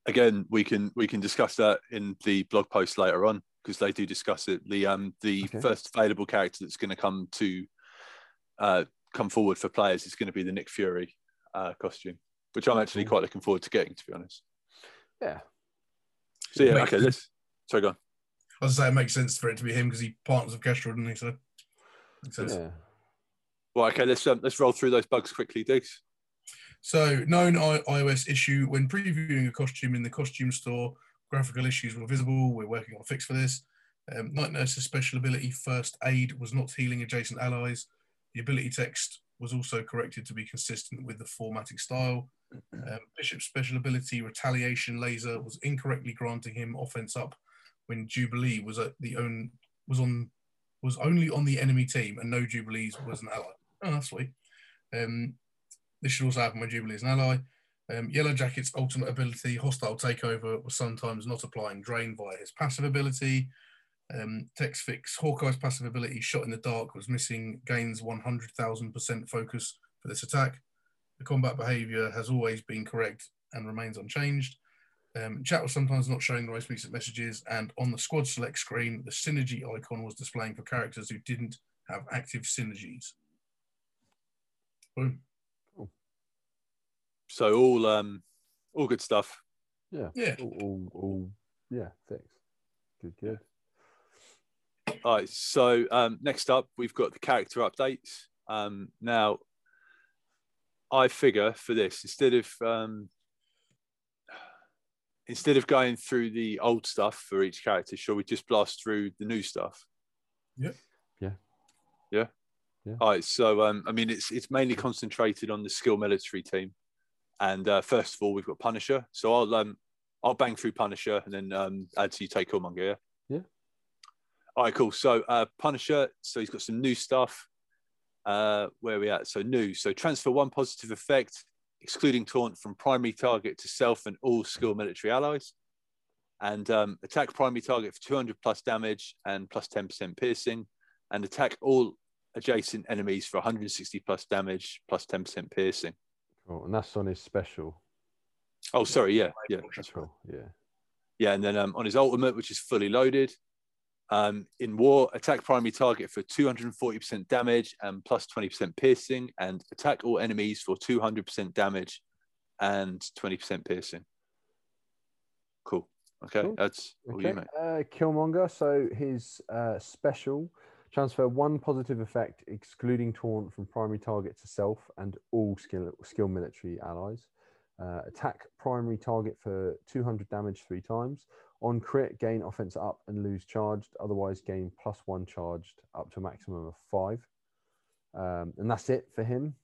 Speaker 1: Again, we can we can discuss that in the blog post later on because they do discuss it. The um the
Speaker 3: Okay.
Speaker 1: first available character that's going to come to uh come forward for players is going to be the Nick Fury uh, costume, which I'm actually quite looking forward to getting. To be honest.
Speaker 3: yeah.
Speaker 1: So yeah, okay. Let's sorry, go on.
Speaker 2: I was say it makes sense for it to be him because he partners with Kestrel, doesn't he? So makes sense.
Speaker 3: Yeah.
Speaker 1: Well, okay. Let's um, let's roll through those bugs quickly, Diggs.
Speaker 2: So, known I- iOS issue when previewing a costume in the costume store, graphical issues were visible. We're working on a fix for this. Um, Night Nurse's special ability, First Aid, was not healing adjacent allies. The ability text was also corrected to be consistent with the formatting style. Um, Bishop's special ability, Retaliation Laser, was incorrectly granting him offense up when Jubilee was at the own was on was only on the enemy team and no Jubilees was an ally. Oh, that's sweet. Um, this should also happen when Jubilee is an ally. Um, Yellow Jacket's ultimate ability, Hostile Takeover, was sometimes not applying Drain via his passive ability. Um, Text Fix, Hawkeye's passive ability, Shot in the Dark, was missing, gains 100,000% focus for this attack. The combat behavior has always been correct and remains unchanged. Um, chat was sometimes not showing the most recent messages, and on the squad select screen, the synergy icon was displaying for characters who didn't have active synergies. Boom.
Speaker 1: So all um all good stuff.
Speaker 3: Yeah.
Speaker 2: Yeah.
Speaker 3: All, all, all yeah, Thanks. Good, good.
Speaker 1: All right. So um, next up, we've got the character updates. Um, now, I figure for this instead of um, instead of going through the old stuff for each character, shall we just blast through the new stuff?
Speaker 2: Yeah.
Speaker 3: Yeah.
Speaker 1: Yeah.
Speaker 3: Yeah.
Speaker 1: All right. So um, I mean, it's it's mainly concentrated on the skill military team, and uh, first of all, we've got Punisher. So I'll um I'll bang through Punisher and then um add to you take Killmonger. Yeah. All right, cool. So uh, Punisher, so he's got some new stuff. Uh, where are we at? So new. So transfer one positive effect, excluding taunt from primary target to self and all skill military allies. And um, attack primary target for 200 plus damage and plus 10% piercing. And attack all adjacent enemies for 160 plus damage plus 10% piercing.
Speaker 3: Cool. And that's on his special.
Speaker 1: Oh, sorry. Yeah. Yeah.
Speaker 3: That's cool. Yeah.
Speaker 1: Yeah, and then um, on his ultimate, which is fully loaded, um, in war, attack primary target for 240% damage and plus 20% piercing, and attack all enemies for 200% damage and 20% piercing. Cool. Okay,
Speaker 3: Cool.
Speaker 1: that's all
Speaker 3: Okay.
Speaker 1: you, mate.
Speaker 3: Uh, Killmonger. So his uh, special transfer one positive effect, excluding taunt from primary target to self and all skill skill military allies. Uh, attack primary target for 200 damage three times. On crit, gain offense up and lose charged. Otherwise, gain plus one charged up to a maximum of five. Um, and that's it for him.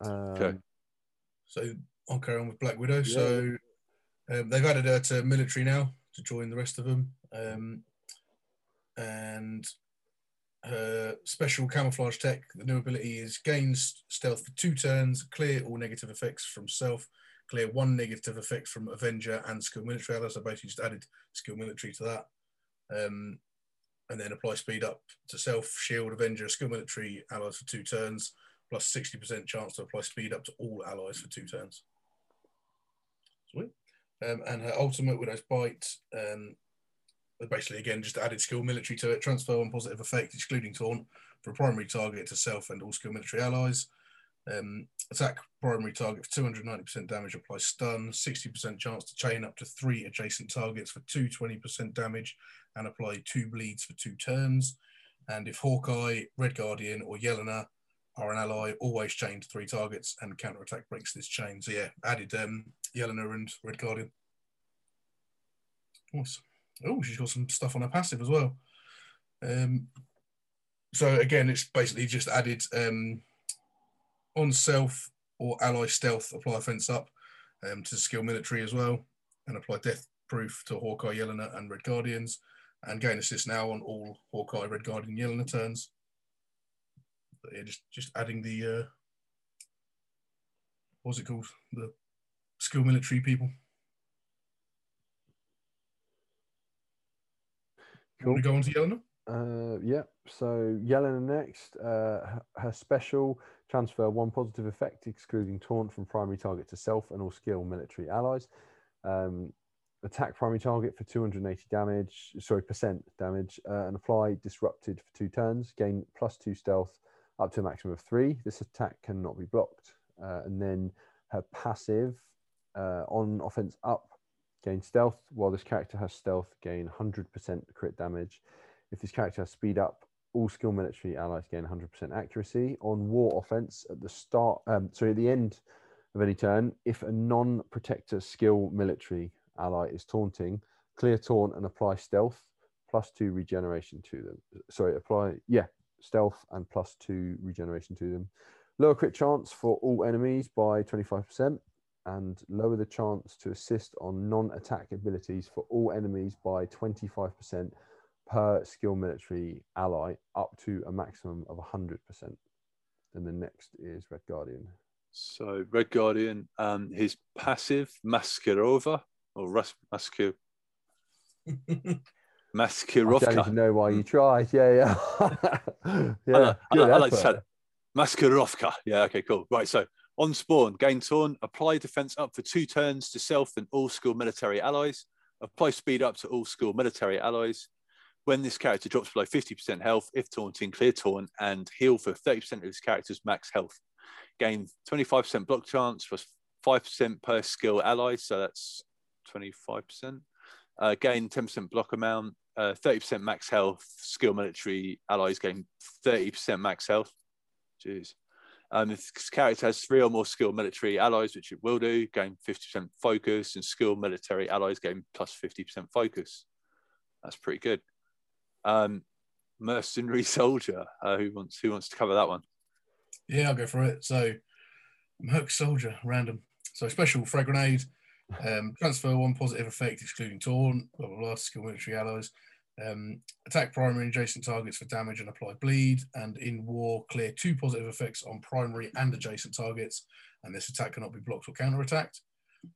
Speaker 3: Um,
Speaker 1: Okay.
Speaker 2: So I'll carry on with Black Widow. So um, they've added her to military now to join the rest of them. Um, and her special camouflage tech, the new ability is gains stealth for two turns, clear all negative effects from self, clear one negative effect from Avenger and skill military allies. So basically just added skill military to that. Um, and then apply speed up to self, shield, Avenger, skill military allies for two turns. plus 60% chance to apply speed up to all allies for two turns. Sweet. Um, and her ultimate, Widow's Bite, um, basically again just added skill military to it, transfer one positive effect, excluding taunt, for a primary target to self and all skill military allies. Um, attack primary target for 290% damage, apply stun, 60% chance to chain up to three adjacent targets for 220% damage, and apply two bleeds for two turns. And if Hawkeye, Red Guardian, or Yelena are an ally, always chain to three targets, and counterattack breaks this chain. So yeah, added um, Yelena and Red Guardian. Nice. Oh, she's got some stuff on her passive as well. Um, so again, it's basically just added um, on self or ally stealth, apply offense up um, to skill military as well, and apply death proof to Hawkeye, Yelena, and Red Guardians, and gain assist now on all Hawkeye, Red Guardian, Yelena turns. But yeah, just just adding the uh, what's it called? The skill military people.
Speaker 3: Cool.
Speaker 2: Want to go on to Yelena?
Speaker 3: Uh, yeah. So Yelena next. Uh, her special transfer one positive effect, excluding taunt from primary target to self and all skill military allies. Um, attack primary target for 280 damage, sorry, percent damage, uh, and apply disrupted for two turns. Gain plus two stealth up to a maximum of three. This attack cannot be blocked. Uh, and then her passive uh, on offense up gain stealth. While this character has stealth, gain 100% crit damage. If this character has speed up, all skill military allies gain 100% accuracy. On war offense, at the start, um, sorry, at the end of any turn, if a non protector skill military ally is taunting, clear taunt and apply stealth plus two regeneration to them. Sorry, apply, yeah, stealth and plus two regeneration to them. Lower crit chance for all enemies by 25% and lower the chance to assist on non-attack abilities for all enemies by 25% per skill military ally up to a maximum of 100%. And the next is Red Guardian.
Speaker 1: So Red Guardian, um, his passive Maskarova or Ras- Maskir [LAUGHS]
Speaker 3: I don't even know why you tried. Yeah, yeah. [LAUGHS]
Speaker 1: I,
Speaker 3: yeah,
Speaker 1: like- I,
Speaker 3: good
Speaker 1: like- I like to say
Speaker 3: effort.
Speaker 1: that. Maskirovka. Yeah, okay, cool. Right, so on spawn, gain taunt, apply defense up for two turns to self and all school military allies. Apply speed up to all school military allies. When this character drops below 50% health, if taunting, clear taunt and heal for 30% of this character's max health. Gain 25% block chance plus 5% per skill ally, so that's 25%. Uh, gain 10% block amount, uh, 30% max health. Skill military allies gain 30% max health. Jeez. Um, if this character has three or more skill military allies, which it will do, gain 50% focus, and skill military allies gain plus 50% focus. That's pretty good. Um, mercenary [LAUGHS] soldier. Uh, who wants who wants to cover that one?
Speaker 2: Yeah, I'll go for it. So, Merc Soldier, random. So, special frag grenade, um, transfer one positive effect, excluding taunt, blah, blah, blah, skill military allies. Um, attack primary and adjacent targets for damage and apply bleed. And in war, clear two positive effects on primary and adjacent targets. And this attack cannot be blocked or counterattacked.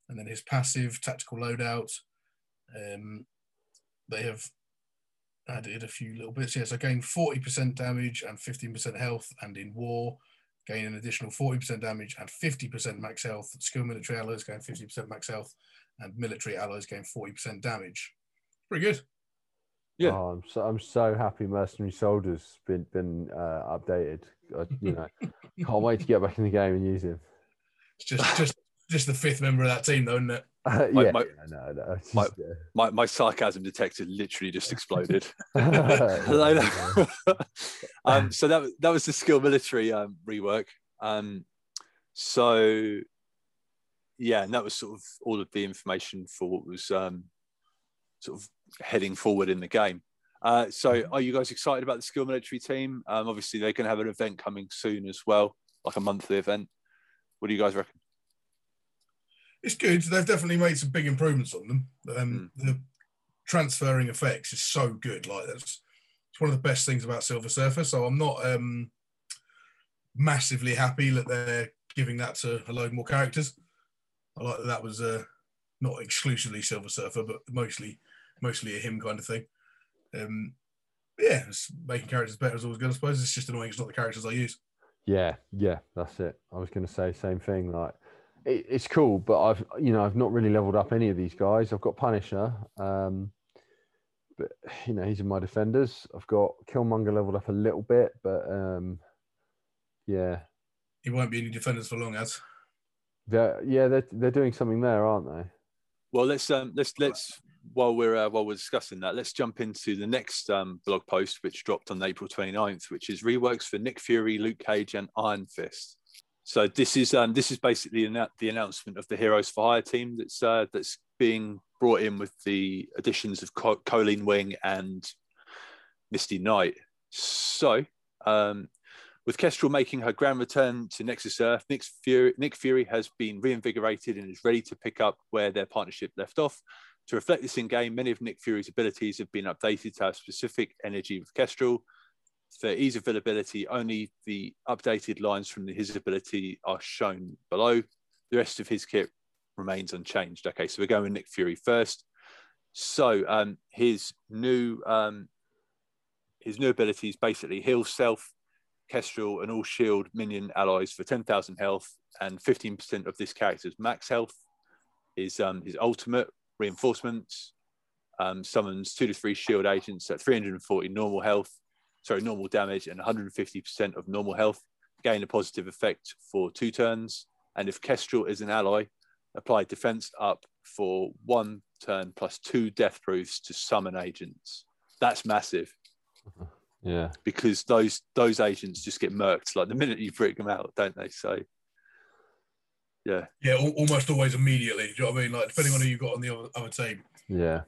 Speaker 2: And then his passive, tactical loadout. Um, they have added a few little bits. Yeah, so gain 40% damage and 15% health. And in war, gain an additional 40% damage and 50% max health. Skill military allies gain 50% max health, and military allies gain 40% damage. Pretty good.
Speaker 1: Yeah.
Speaker 3: Oh, I'm so I'm so happy Mercenary Soldiers been been uh, updated. I, you know, [LAUGHS] can't wait to get back in the game and use him.
Speaker 2: It's just just just the fifth member of that team, though, isn't it? [LAUGHS]
Speaker 3: Uh,
Speaker 1: My-
Speaker 3: yeah,
Speaker 1: my-
Speaker 3: yeah, no, no. it's
Speaker 1: my-
Speaker 3: just, uh,
Speaker 1: My, my sarcasm detector literally just exploded. [LAUGHS] [LAUGHS]
Speaker 3: yeah.
Speaker 1: um, so that that was the skill military um, rework. Um, so yeah, and that was sort of all of the information for what was um, sort of heading forward in the game. Uh, so are you guys excited about the skill military team? Um, obviously, they're going to have an event coming soon as well, like a monthly event. What do you guys reckon?
Speaker 2: It's good. They've definitely made some big improvements on them. Um, The transferring effects is so good. Like that's it's one of the best things about Silver Surfer. So I'm not um, massively happy that they're giving that to a load more characters. I like that that was uh, not exclusively Silver Surfer, but mostly mostly a him kind of thing. Um, yeah, it's making characters better is always good. I suppose it's just annoying. It's not the characters I use.
Speaker 3: Yeah, yeah, that's it. I was going to say same thing. Like, it, it's cool, but I've you know I've not really leveled up any of these guys. I've got Punisher, um, but you know he's in my defenders. I've got Killmonger leveled up a little bit, but um, yeah,
Speaker 2: He won't be any defenders for long, as
Speaker 3: they're, yeah they're they're doing something there, aren't they?
Speaker 1: Well, let's um, let's let's while we're uh, while we're discussing that, let's jump into the next um, blog post, which dropped on April 29th, which is reworks for Nick Fury, Luke Cage, and Iron Fist. So this is um, this is basically the announcement of the Heroes for Hire team that's uh, that's being brought in with the additions of Co- Colleen Wing and Misty Knight. So um, with Kestrel making her grand return to Nexus Earth, Nick Fury, Nick Fury has been reinvigorated and is ready to pick up where their partnership left off. To reflect this in game, many of Nick Fury's abilities have been updated to have specific energy with Kestrel. For ease of availability, only the updated lines from his ability are shown below. The rest of his kit remains unchanged. Okay, so we're going with Nick Fury first. So um, his new um, his new abilities basically heal self, Kestrel, and all shield minion allies for 10,000 health and 15% of this character's max health. His um, his ultimate reinforcements um, summons two to three shield agents at 340 normal health, sorry, normal damage, and 150% of normal health. Gain a positive effect for two turns. And if Kestrel is an ally, apply defense up for one turn plus two death proofs to summon agents. That's massive [LAUGHS]
Speaker 3: Yeah,
Speaker 1: because those those agents just get murked like the minute you freak them out, don't they? So yeah,
Speaker 2: yeah, al- almost always immediately. Do you know what I mean? Like depending on who you got on the other, other team.
Speaker 3: yeah,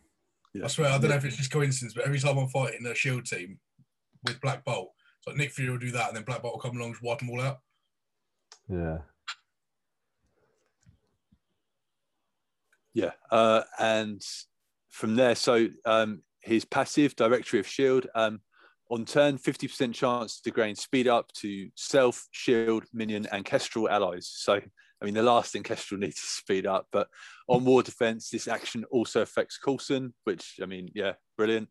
Speaker 1: yeah.
Speaker 2: I swear, I don't know if it's just coincidence, but every time I'm fighting a shield team with Black Bolt, So Nick Fury will do that, and then Black Bolt will come along and wipe them all out.
Speaker 3: yeah.
Speaker 1: Yeah, uh, and from there, so um, his passive Directory of Shield um, on turn, fifty percent chance to gain speed up to self, shield, minion, and Kestrel allies. So, I mean, the last thing Kestrel [LAUGHS] needs is speed up. But on war defense, this action also affects Coulson, which I mean, yeah, brilliant.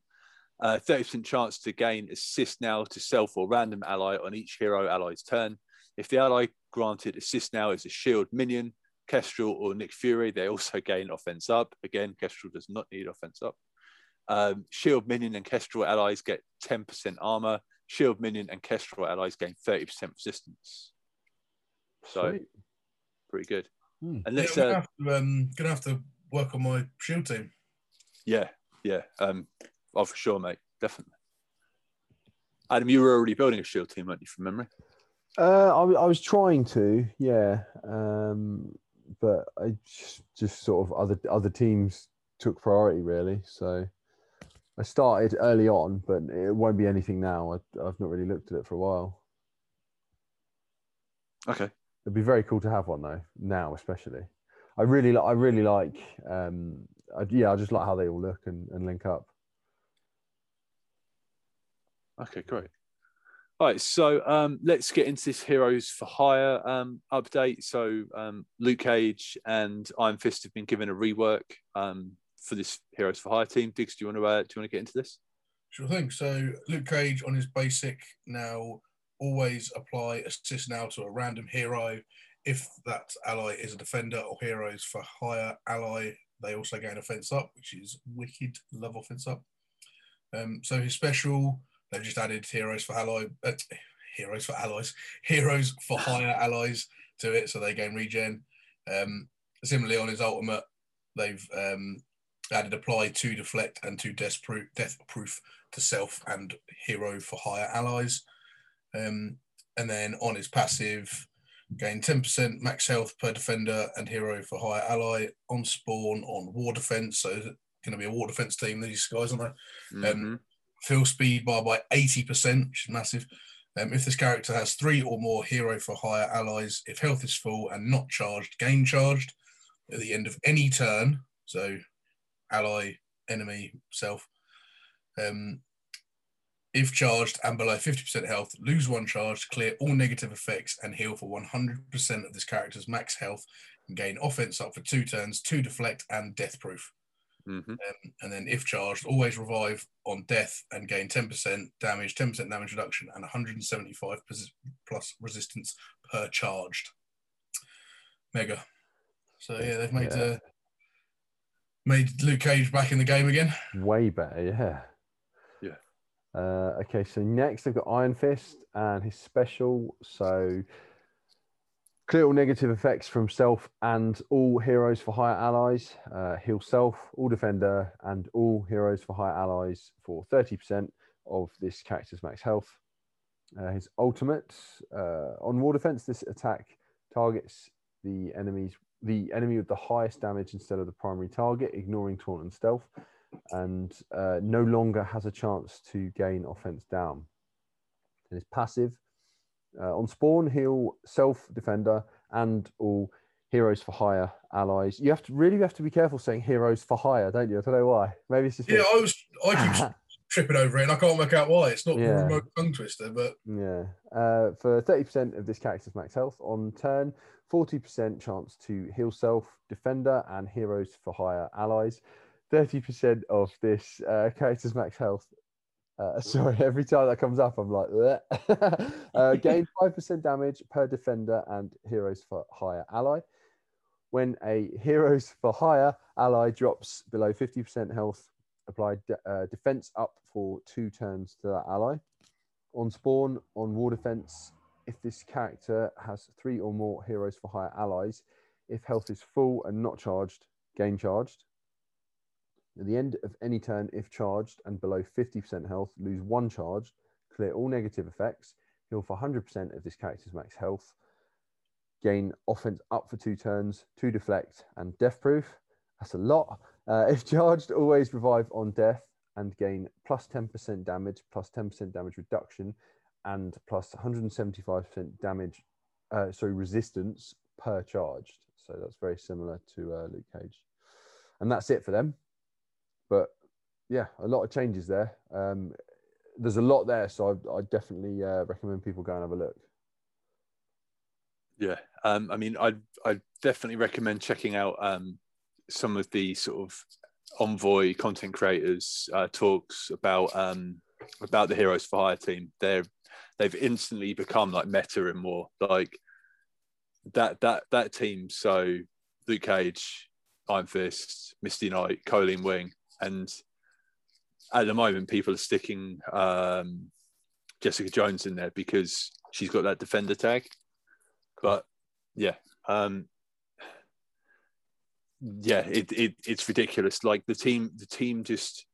Speaker 1: Uh, Thirty percent chance to gain assist now to self or random ally on each hero ally's turn. If the ally granted assist now is a shield minion, Kestrel or Nick Fury, they also [LAUGHS] gain offense up. Again, Kestrel does not need offense up. Um, Shield Minion and Kestrel allies get 10% armor. Shield Minion and Kestrel allies gain 30% resistance. So
Speaker 3: Sweet.
Speaker 1: pretty good.
Speaker 3: Hmm.
Speaker 1: And
Speaker 2: Yeah,
Speaker 1: let's,
Speaker 2: I'm gonna,
Speaker 1: uh,
Speaker 2: have to, um, gonna have to work on my shield team.
Speaker 1: yeah, yeah. Um, oh, for sure, mate. Definitely. Adam, you were already building a shield team, weren't you, from memory?
Speaker 3: Uh, I, I was trying to, yeah, um, but I just, just sort of other other teams took priority really. So I started early on, but it won't be anything now. I, I've not really looked at it for a while.
Speaker 1: Okay.
Speaker 3: It'd be very cool to have one though now, especially. I really, I really like. Um, I, yeah, I just like how they all look and, and link up.
Speaker 1: Okay, great. All right, so um, let's get into this Heroes for Hire um, update. So um, Luke Cage and Iron Fist have been given a rework um, for this Heroes for Hire team. Diggs, do you want to uh, do you want to get into this?
Speaker 2: Sure thing. So Luke Cage on his basic now always apply assist now to a random hero. If that ally is a defender or heroes for hire ally, they also gain offense up, which is wicked. Love offense up. Um, so his special, they've just added heroes for ally, uh, heroes for allies, heroes for hire allies to it, so they gain regen. Um, similarly, on his ultimate, they've um, added apply to deflect and to death proof, death proof to self and hero for hire allies. Um, and then on his passive, gain 10% max health per defender and hero for hire ally on spawn on war defense. So going to be a war defense team, these guys, aren't they?
Speaker 1: Mhm.
Speaker 2: Fill speed bar by 80%, which is massive. Um, if this character has three or more hero for hire allies, if health is full and not charged, gain charged at the end of any turn. So ally, enemy, self. Um, if charged and below 50% health, lose one charge, clear all negative effects, and heal for 100% of this character's max health, and gain offense up for two turns, two deflect, and death proof.
Speaker 1: Mhm.
Speaker 2: Um, and then, if charged, always revive on death and gain 10% damage, 10% damage reduction, and 175 plus resistance per charged. Mega. So yeah, they've made
Speaker 3: Yeah.
Speaker 2: uh, made Luke Cage back in the game again.
Speaker 3: Way better, yeah.
Speaker 1: Yeah.
Speaker 3: Uh, okay, so next I've got Iron Fist and his special. So clear all negative effects from self and all heroes for hire allies. Uh, heal self, all defender, and all heroes for hire allies for 30% of this character's max health. Uh, his ultimate uh, on war defense, this attack targets the enemies the enemy with the highest damage instead of the primary target, ignoring taunt and stealth, and uh, no longer has a chance to gain offense down. And his passive uh, on spawn, heal self defender and all heroes for hire allies. You have to really have to be careful saying heroes for hire, don't you? I don't know why. Maybe it's just me.
Speaker 2: Yeah, I was I keep [LAUGHS] tripping over it, and I can't work out why. It's not
Speaker 3: Yeah.
Speaker 2: remote tongue twister, but
Speaker 3: Yeah. Uh, for 30% of this character's max health on turn, 40% chance to heal self, defender, and heroes for hire allies. 30% of this uh, character's max health. Uh, [LAUGHS] sorry, every time that comes up, I'm like, [LAUGHS] uh, [LAUGHS] gain 5% damage per defender and heroes for hire ally. When a heroes for hire ally drops below 50% health, apply de- uh, defense up for two turns to that ally. On spawn on war defense if this character has three or more heroes for hire allies if health is full and not charged gain charged at the end of any turn if charged and below 50% health lose one charge clear all negative effects heal for 100% of this character's max health gain offense up for two turns two deflect and death proof that's a lot uh, if charged always revive on death and gain plus 10% damage, plus 10% damage reduction, and plus 175% damage, uh, sorry, resistance per charged. So that's very similar to uh, Luke Cage. And that's it for them. But yeah, a lot of changes there. Um, there's a lot there. So I, I definitely uh, recommend people go and have a look.
Speaker 1: Yeah, um, I mean, I'd I'd definitely recommend checking out um, some of the sort of envoy content creators uh, talks about um, about the Heroes for Hire team. They're they've instantly become like meta and more like that that that team. So Luke Cage, Iron Fist, Misty Knight, Colleen Wing, and at the moment people are sticking um, Jessica Jones in there because she's got that defender tag. But yeah, um, yeah, it, it it's ridiculous. Like the team, the team just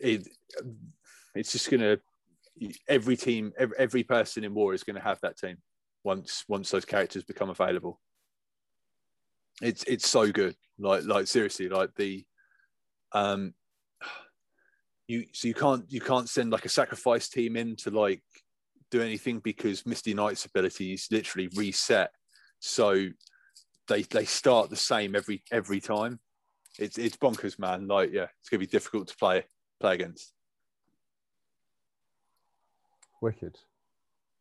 Speaker 1: it it's just gonna every team, every, every person in war is gonna have that team once once those characters become available. It's it's so good. Like like seriously, like the um you so you can't you can't send like a sacrifice team in to like do anything because Misty Knight's abilities literally reset. So they they start the same every every time. It's it's bonkers, man. Like yeah, it's gonna be difficult to play play against.
Speaker 3: Wicked.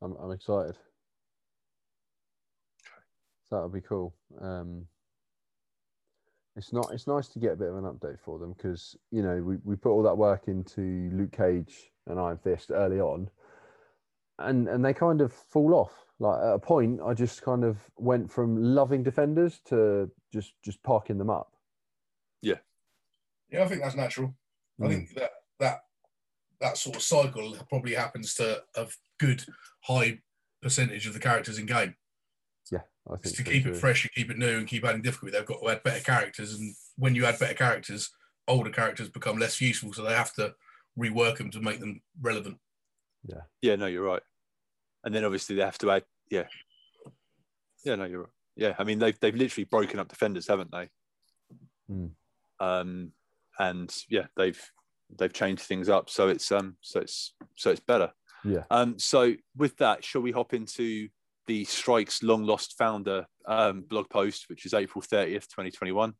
Speaker 3: I'm, I'm excited. So that'll be cool. Um, it's not. It's nice to get a bit of an update for them because you know we, we put all that work into Luke Cage and Iron Fist early on, and and they kind of fall off. Like at a point, I just kind of went from loving defenders to just just parking them up.
Speaker 2: yeah, yeah, I think that's natural. I
Speaker 3: Mm.
Speaker 2: think that that that sort of cycle probably happens to a good high percentage of the characters in game.
Speaker 3: Yeah, I think
Speaker 2: to
Speaker 3: so
Speaker 2: keep
Speaker 3: too.
Speaker 2: it fresh, you keep it new, and keep adding difficulty. They've got to add better characters, and when you add better characters, older characters become less useful, so they have to rework them to make them relevant.
Speaker 1: Yeah, Yeah. no, you're right. And then obviously they have to add. Yeah, yeah, no, you're right. Yeah, I mean they've they've literally broken up defenders, haven't they?
Speaker 3: Hmm.
Speaker 1: Um, and yeah, they've they've changed things up, so it's um so it's so it's better.
Speaker 3: Yeah.
Speaker 1: Um, so with that, shall we hop into the Strike's long lost founder um, blog post, which is April 30th, 2021?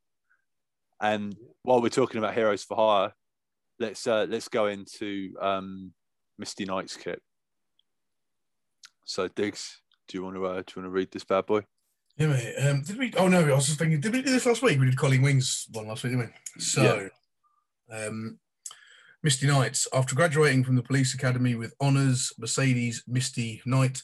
Speaker 1: And while we're talking about Heroes for Hire, let's uh, let's go into um, Misty Knight's kit. So Diggs, do you want to uh, do you want to read this bad boy?
Speaker 2: Yeah, mate. Um, did we? Oh no, I was just thinking. Did we do this last week? We did Colleen Wings one last week, didn't we? So, um, Misty Knights. After graduating from the police academy with honours, Mercedes Misty Knight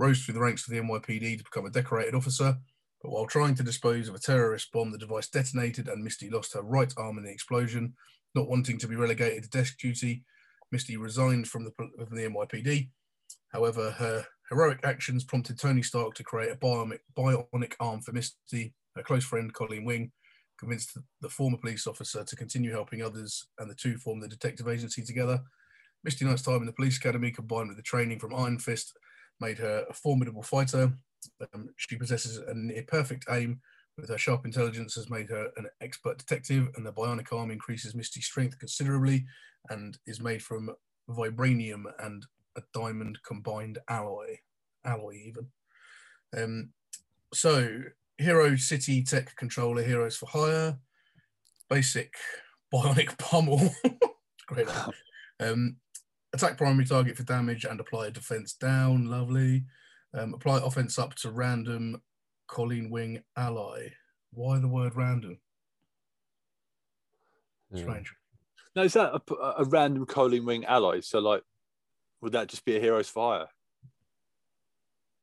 Speaker 2: rose through the ranks of the NYPD to become a decorated officer. But while trying to dispose of a terrorist bomb, the device detonated and Misty lost her right arm in the explosion. Not wanting to be relegated to desk duty, Misty resigned from the, from the NYPD. However, her heroic actions prompted Tony Stark to create a bionic, arm for Misty. Her close friend, Colleen Wing, convinced the former police officer to continue helping others, and the two formed the detective agency together. Misty Knight's time in the police academy, combined with the training from Iron Fist, made her a formidable fighter. Um, she possesses a near perfect aim, with her sharp intelligence has made her an expert detective, and the bionic arm increases Misty's strength considerably and is made from vibranium and a diamond combined alloy, alloy even. Um, so, Hero City Tech Controller, Heroes for Hire, basic [LAUGHS] bionic pummel. [LAUGHS] Great. [LAUGHS] Um, attack primary target for damage and apply a defense down. Lovely. Um, apply offense up to random Colleen Wing ally. Why the word random?
Speaker 3: Yeah.
Speaker 2: Strange.
Speaker 1: Now, is that a, a random Colleen Wing ally? So, like, would that just be a Heroes Fire?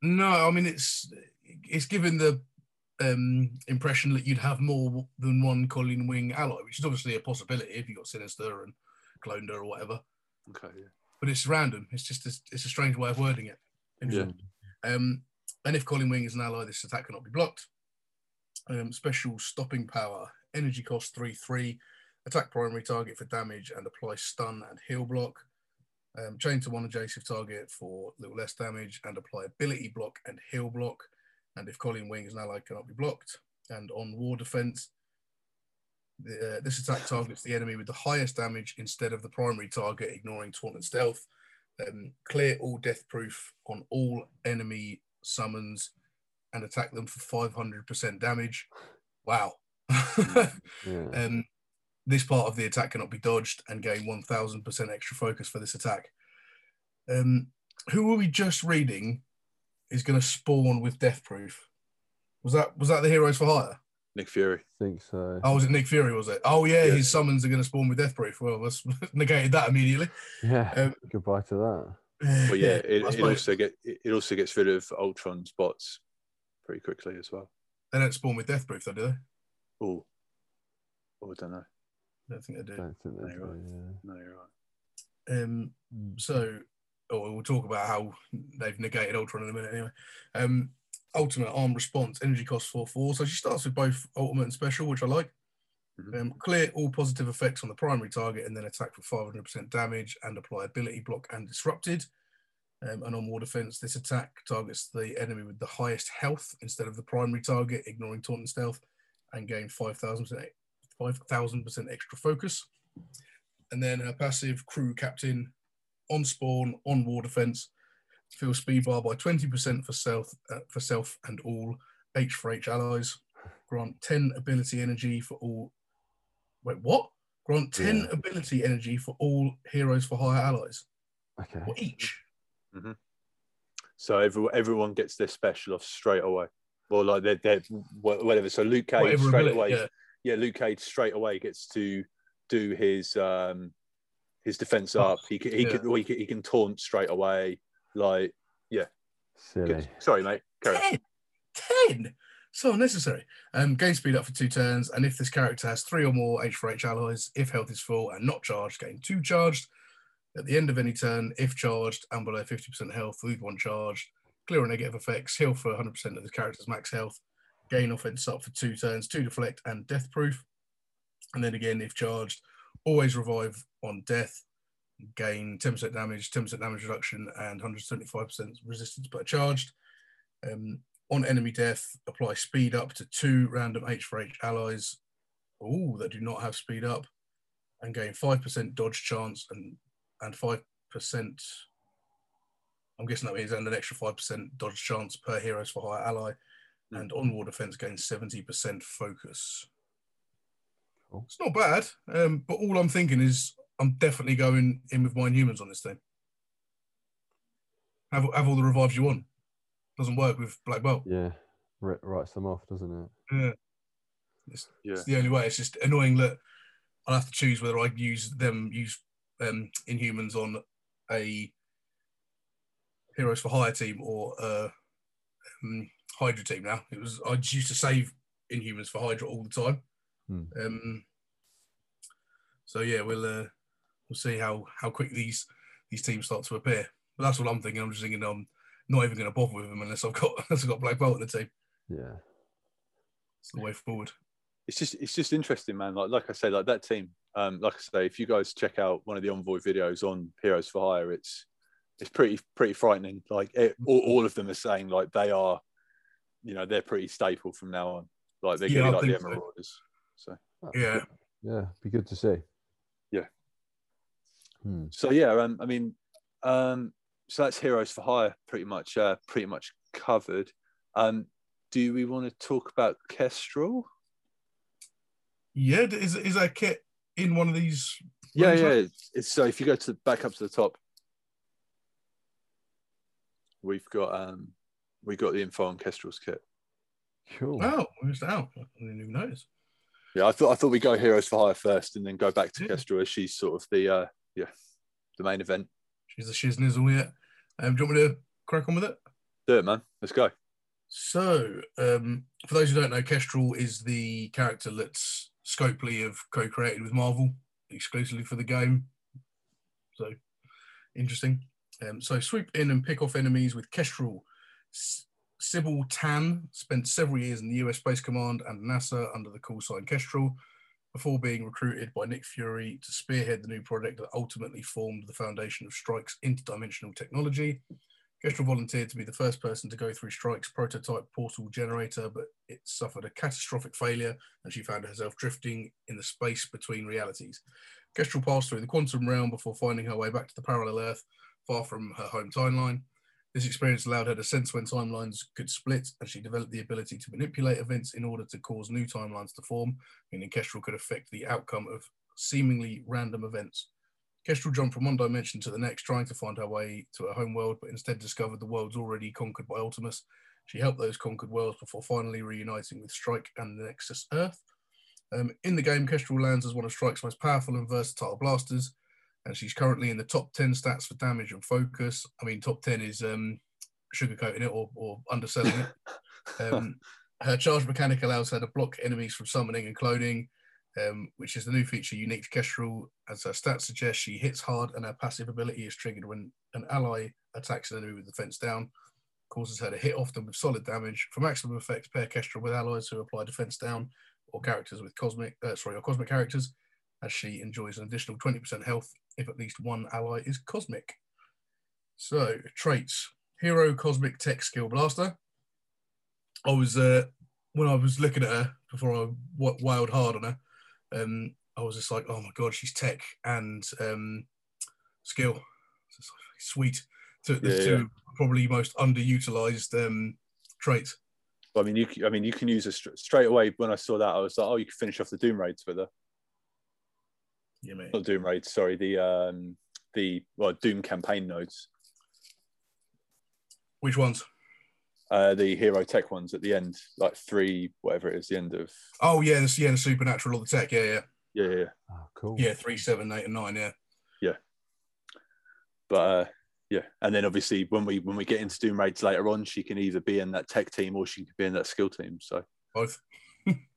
Speaker 2: No, I mean it's it's given the um, impression that you'd have more than one Colleen Wing ally, which is obviously a possibility if you got Sinister and cloned her or whatever.
Speaker 1: Okay. Yeah.
Speaker 2: But it's random. It's just a, it's a strange way of wording it. Interesting. Um, and if Colleen Wing is an ally, this attack cannot be blocked. Um, special stopping power, energy cost 3 3, attack primary target for damage and apply stun and heal block. Um, chain to one adjacent target for a little less damage and apply ability block and heal block. And if Colleen Wing is an ally, cannot be blocked. And on war defense, uh, this attack targets the enemy with the highest damage instead of the primary target, ignoring taunt and stealth. Um, clear all death proof on all enemy summons and attack them for 500% damage. Wow.
Speaker 3: Yeah. [LAUGHS]
Speaker 2: um, this part of the attack cannot be dodged and gain 1000% extra focus for this attack. Um, who were we just reading is going to spawn with death proof? Was that was that the heroes for hire?
Speaker 1: Nick Fury.
Speaker 3: I think so.
Speaker 2: Oh, was it Nick Fury? Was it? Oh yeah,
Speaker 1: Yeah.
Speaker 2: his summons are going to spawn with death proof. Well, let's [LAUGHS] negated that immediately.
Speaker 3: Yeah.
Speaker 2: Um,
Speaker 3: Goodbye to that.
Speaker 1: Well, yeah, it, it also get it it also gets rid of Ultron's bots pretty quickly as well.
Speaker 2: they don't spawn with death proof, though, do they?
Speaker 1: Oh, oh, I don't know.
Speaker 2: I don't think they do.
Speaker 3: Don't think
Speaker 1: No,
Speaker 3: they
Speaker 1: you're right.
Speaker 3: do, yeah.
Speaker 1: No, you're right.
Speaker 2: Um, so, oh, we'll talk about how they've negated Ultron in a minute anyway. Um, ultimate arm response, energy cost 4 4. So she starts with both ultimate and special, which I like.
Speaker 1: Mhm.
Speaker 2: Um, clear all positive effects on the primary target and then attack for 500% damage and apply ability block and disrupted. Um, and on war defense, this attack targets the enemy with the highest health instead of the primary target, ignoring taunt and stealth, and gain 5,000% 5,000% extra focus. And then her passive crew captain on spawn on war defense fill speed bar by 20% for self uh, for self and all H for H allies. Grant 10 ability energy for all. Wait, what? Grant 10
Speaker 3: Yeah.
Speaker 2: ability energy for all heroes for hire allies.
Speaker 3: Okay.
Speaker 2: Or each.
Speaker 1: So everyone everyone gets their special off straight away. Well, like they're, they're whatever. So Luke Cage
Speaker 2: Whatever
Speaker 1: straight
Speaker 2: ability,
Speaker 1: away.
Speaker 2: yeah.
Speaker 1: Yeah. Luke Cage straight away gets to do his um his defense up. He can he
Speaker 2: yeah.
Speaker 1: can, he can he can taunt straight away. Like
Speaker 3: Silly.
Speaker 1: good. sorry, mate. Carry on.
Speaker 2: 10! 10! So unnecessary. Um, gain speed up for two turns, and if this character has three or more H for H allies, if health is full and not charged, gain two charged. At the end of any turn, if charged and below 50% health, lose one charged. Clear or negative effects, heal for 100% of the character's max health. Gain offense up for two turns, two deflect and death proof. And then again, if charged, always revive on death. Gain 10% damage, 10% damage reduction, and 175% resistance per charged. Um, on enemy death, apply speed up to two random H for H allies. Oh, that do not have speed up, and gain five percent dodge chance and and five percent. I'm guessing that means and an extra five percent dodge chance per heroes for hire ally,
Speaker 1: Hmm.
Speaker 2: and on war defense gains seventy percent focus.
Speaker 3: Cool.
Speaker 2: It's not bad, um, but all I'm thinking is I'm definitely going in with my Inhumans on this thing. Have have all the revives you want. Doesn't work with Black Bolt.
Speaker 3: Yeah. ri- writes them off, doesn't it?
Speaker 2: Yeah. It's,
Speaker 1: Yeah.
Speaker 2: it's the only way. It's just annoying that I'll have to choose whether I use them use um, Inhumans on a Heroes for Hire team or a um, Hydra team. Now it was I just used to save Inhumans for Hydra all the time.
Speaker 3: Hmm.
Speaker 2: Um, so yeah, we'll uh, we'll see how how quick these these teams start to appear. But that's what I'm thinking. I'm just thinking I'm not even going to bother with them unless I've got [LAUGHS] unless I've got Black Bolt in the team.
Speaker 3: Yeah.
Speaker 2: It's the way forward.
Speaker 1: it's just it's just interesting, man. Like like I say, like that team. Um, like I say, if you guys check out one of the envoy videos on Heroes for Hire, it's it's pretty pretty frightening. Like it, all, all of them are saying like they are, you know, they're pretty staple from now on. Like they're
Speaker 2: Yeah,
Speaker 1: going to be like
Speaker 2: think
Speaker 1: the
Speaker 2: so.
Speaker 1: Marauders. So
Speaker 3: That's
Speaker 2: Yeah.
Speaker 3: good. Yeah. Be good to see.
Speaker 1: Yeah.
Speaker 3: Hmm.
Speaker 1: so yeah, um, I mean, um, so that's Heroes for Hire, pretty much uh, pretty much covered. Um, do we want to talk about Kestrel?
Speaker 2: Yeah, is is that kit in one of these?
Speaker 1: Yeah, yeah.
Speaker 2: right?
Speaker 1: It's, it's so if you go to back up to the top, we've got um we got the info on Kestrel's kit.
Speaker 3: Cool.
Speaker 2: Oh, I missed out. I didn't even notice.
Speaker 1: Yeah, I thought I thought we go Heroes for Hire first and then go back to
Speaker 2: Yeah.
Speaker 1: Kestrel as she's sort of the uh yeah the main event.
Speaker 2: She's a shiznizzle yet. Um, do you want me to crack on with it?
Speaker 1: Do it, man. Let's go.
Speaker 2: So, um, for those who don't know, Kestrel is the character that's Scopely have co-created with Marvel exclusively for the game. So, interesting. Um, so, sweep in and pick off enemies with Kestrel. S- Sybil Tan spent several years in the US Space Command and NASA under the call sign Kestrel before being recruited by Nick Fury to spearhead the new project that ultimately formed the foundation of Strike's interdimensional technology. Kestrel volunteered to be the first person to go through Strike's prototype portal generator, but it suffered a catastrophic failure and she found herself drifting in the space between realities. Kestrel passed through the quantum realm before finding her way back to the parallel Earth, far from her home timeline. This experience allowed her to sense when timelines could split, and she developed the ability to manipulate events in order to cause new timelines to form, meaning Kestrel could affect the outcome of seemingly random events. Kestrel jumped from one dimension to the next, trying to find her way to her home world, but instead discovered the worlds already conquered by Ultimus. She helped those conquered worlds before finally reuniting with Strike and the Nexus Earth. Um, in the game, Kestrel lands as one of Strike's most powerful and versatile blasters, and she's currently in the top 10 stats for damage and focus. I mean, top 10 is um, sugarcoating it or, or underselling it. [LAUGHS] Um, her charge mechanic allows her to block enemies from summoning and cloning, um, which is the new feature unique to Kestrel. As her stats suggest, she hits hard, and her passive ability is triggered when an ally attacks an enemy with defense down, causes her to hit often with solid damage. For maximum effect, pair Kestrel with allies who apply defense down, or characters with cosmic, uh, sorry, or cosmic characters, as she enjoys an additional 20% health if at least one ally is cosmic. So traits: hero, cosmic, tech, skill, blaster. I was uh, when I was looking at her before I w- wild hard on her. Um, I was just like, oh my god, she's tech and um, skill. It's just like, Sweet. So the
Speaker 1: Yeah,
Speaker 2: two
Speaker 1: yeah.
Speaker 2: probably most underutilized um, traits.
Speaker 1: I mean, you I mean, you can use a straight away. When I saw that, I was like, oh, you can finish off the Doom raids with her.
Speaker 2: Yeah, mate.
Speaker 1: Not Doom raids, sorry, the um the well Doom campaign nodes.
Speaker 2: Which ones?
Speaker 1: Uh, the hero tech ones at the end, like three, whatever it is, the end of
Speaker 2: Oh yeah, the, yeah, the supernatural, all the tech. Yeah, yeah,
Speaker 1: yeah, yeah.
Speaker 3: Oh, cool.
Speaker 2: yeah. Three, seven, eight, and nine. Yeah. Yeah.
Speaker 1: But uh, yeah, and then obviously when we when we get into Doom raids later on, she can either be in that tech team or she can be in that skill team. So
Speaker 2: both.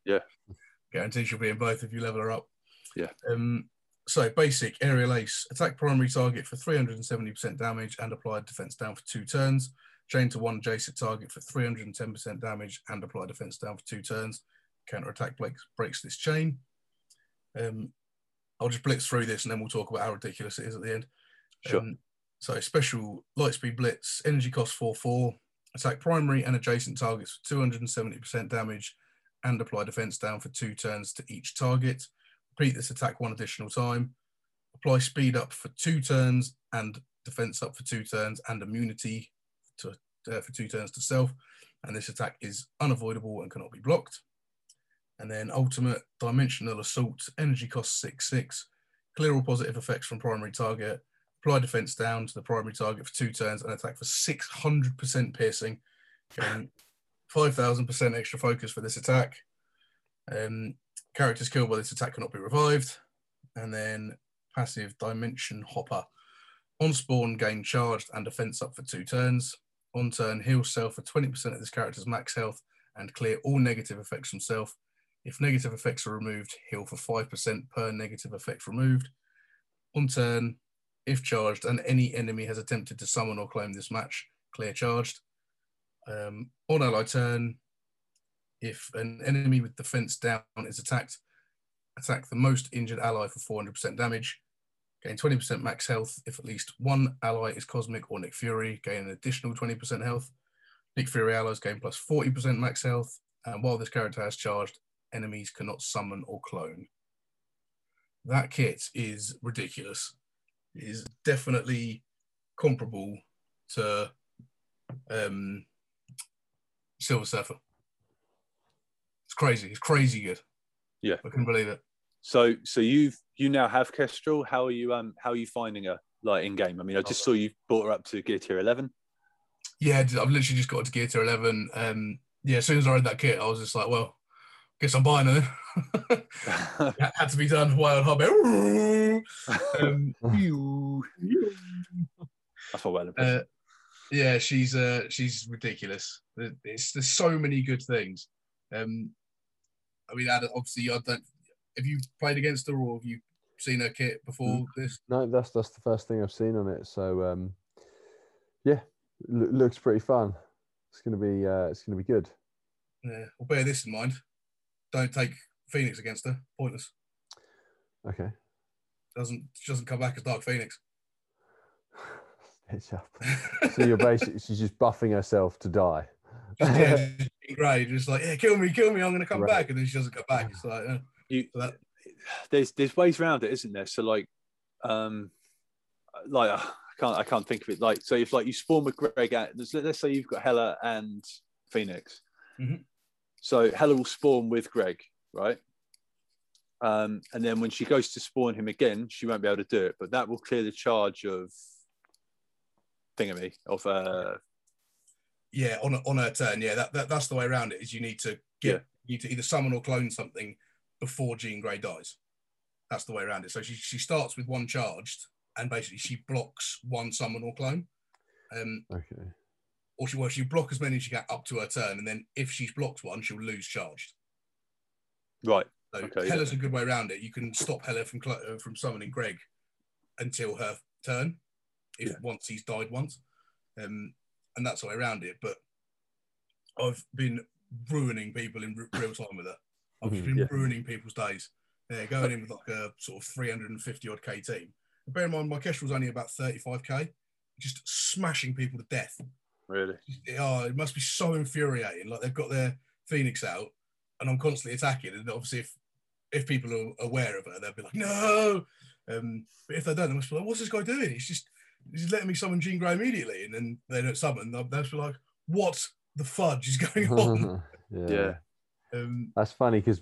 Speaker 1: Yeah. [LAUGHS]
Speaker 2: Guarantee she'll be in both if you level her up.
Speaker 1: Yeah.
Speaker 2: Um. So basic aerial ace, attack primary target for 370% damage and apply defense down for two turns. Chain to one adjacent target for 310% damage and apply defense down for two turns. Counter attack breaks, breaks this chain. Um, I'll just blitz through this and then we'll talk about how ridiculous it is at the end.
Speaker 1: sure,
Speaker 2: Um, so special lightspeed blitz, energy cost 4 4, attack primary and adjacent targets for 270% damage and apply defense down for two turns to each target. Repeat this attack one additional time. Apply speed up for two turns and defense up for two turns and immunity to, uh, for two turns to self. And this attack is unavoidable and cannot be blocked. And then ultimate dimensional assault, energy cost 6 6. Clear all positive effects from primary target apply defense down to the primary target for two turns and attack for 600% piercing, going 5,000% extra focus for this attack. Um, characters killed by this attack cannot be revived. And then passive Dimension Hopper. On spawn, gain charged and defense up for two turns. On turn, heal self for 20% of this character's max health and clear all negative effects from self. If negative effects are removed, heal for 5% per negative effect removed. On turn, if charged and any enemy has attempted to summon or claim this match, clear charged. Um, on ally turn, if an enemy with defense down is attacked, attack the most injured ally for 400% damage. Gain 20% max health if at least one ally is Cosmic or Nick Fury, gain an additional 20% health. Nick Fury allies gain plus 40% max health. And while this character has charged, enemies cannot summon or clone. That kit is ridiculous. It is definitely comparable to um, Silver Surfer. It's crazy. It's crazy good.
Speaker 1: Yeah.
Speaker 2: I couldn't believe it.
Speaker 1: So so you've you now have Kestrel. How are you um how are you finding her like in game? I mean, I just saw you brought her up to gear tier eleven.
Speaker 2: Yeah, I've literally just got to gear tier eleven. Um, yeah, as soon as I read that kit, I was just like, well, guess I'm buying her. It [LAUGHS] [LAUGHS] had to be done while hobby. [LAUGHS] um,
Speaker 1: That's what well
Speaker 2: uh, yeah, she's uh, she's ridiculous. It's, there's so many good things. Um, I mean, obviously, I don't. Have you played against her, or have you seen her kit before this?
Speaker 3: No, that's that's the first thing I've seen on it. So um, yeah, lo- looks pretty fun. It's gonna be uh, it's gonna be good.
Speaker 2: Yeah, well, bear this in mind. Don't take Phoenix against her. Pointless.
Speaker 3: Okay.
Speaker 2: Doesn't she doesn't come back as Dark Phoenix. [LAUGHS]
Speaker 3: So you're basically [LAUGHS] she's just buffing herself to die.
Speaker 2: Just, [LAUGHS] yeah, just great. Just like, yeah, kill me, kill me. I'm gonna come
Speaker 3: Right.
Speaker 2: back, and then she doesn't come back. It's like, uh,
Speaker 1: you,
Speaker 2: so that,
Speaker 1: there's there's ways around it, isn't there? So like, um, like I can't I can't think of it. Like so, if like you spawn with Greg at let's, let's say you've got Hela and Phoenix,
Speaker 2: Mhm.
Speaker 1: so Hela will spawn with Greg, right? Um, and then when she goes to spawn him again, she won't be able to do it, but that will clear the charge of thingamy of uh
Speaker 2: yeah, on a, on her turn, yeah, that, that that's the way around it. Is you need to get
Speaker 1: Yeah.
Speaker 2: you need to either summon or clone something before Jean Grey dies. That's the way around it. So she she starts with one charged, and basically she blocks one summon or clone. Um,
Speaker 3: Okay.
Speaker 2: or she well, she block as many as she can up to her turn, and then if she's blocked one, she'll lose charged.
Speaker 1: right.
Speaker 2: So
Speaker 1: Okay, yeah.
Speaker 2: Hela's a good way around it. You can stop Hela from cl- uh, from summoning Greg until her turn, if
Speaker 1: Yeah.
Speaker 2: once he's died once, um, and that's the way around it. But I've been ruining people in real time with her. I've
Speaker 3: Mhm,
Speaker 2: been
Speaker 1: yeah.
Speaker 2: ruining people's days. Yeah, going in with like a sort of 350 odd K team. And bear in mind, my Kestrel's only about 35k, just smashing people to death.
Speaker 1: Really?
Speaker 2: Oh, it must be so infuriating. Like they've got their Phoenix out, and I'm constantly attacking. And obviously, if if people are aware of it, they'll be like, "No." Um, but if they don't, they must be like, "What's this guy doing? He's just he's letting me summon Jean Grey immediately." And then they don't summon. They'll, they'll be like, "What the fudge is going [LAUGHS] on?" [LAUGHS]
Speaker 3: yeah.
Speaker 1: Yeah.
Speaker 2: um,
Speaker 3: That's funny because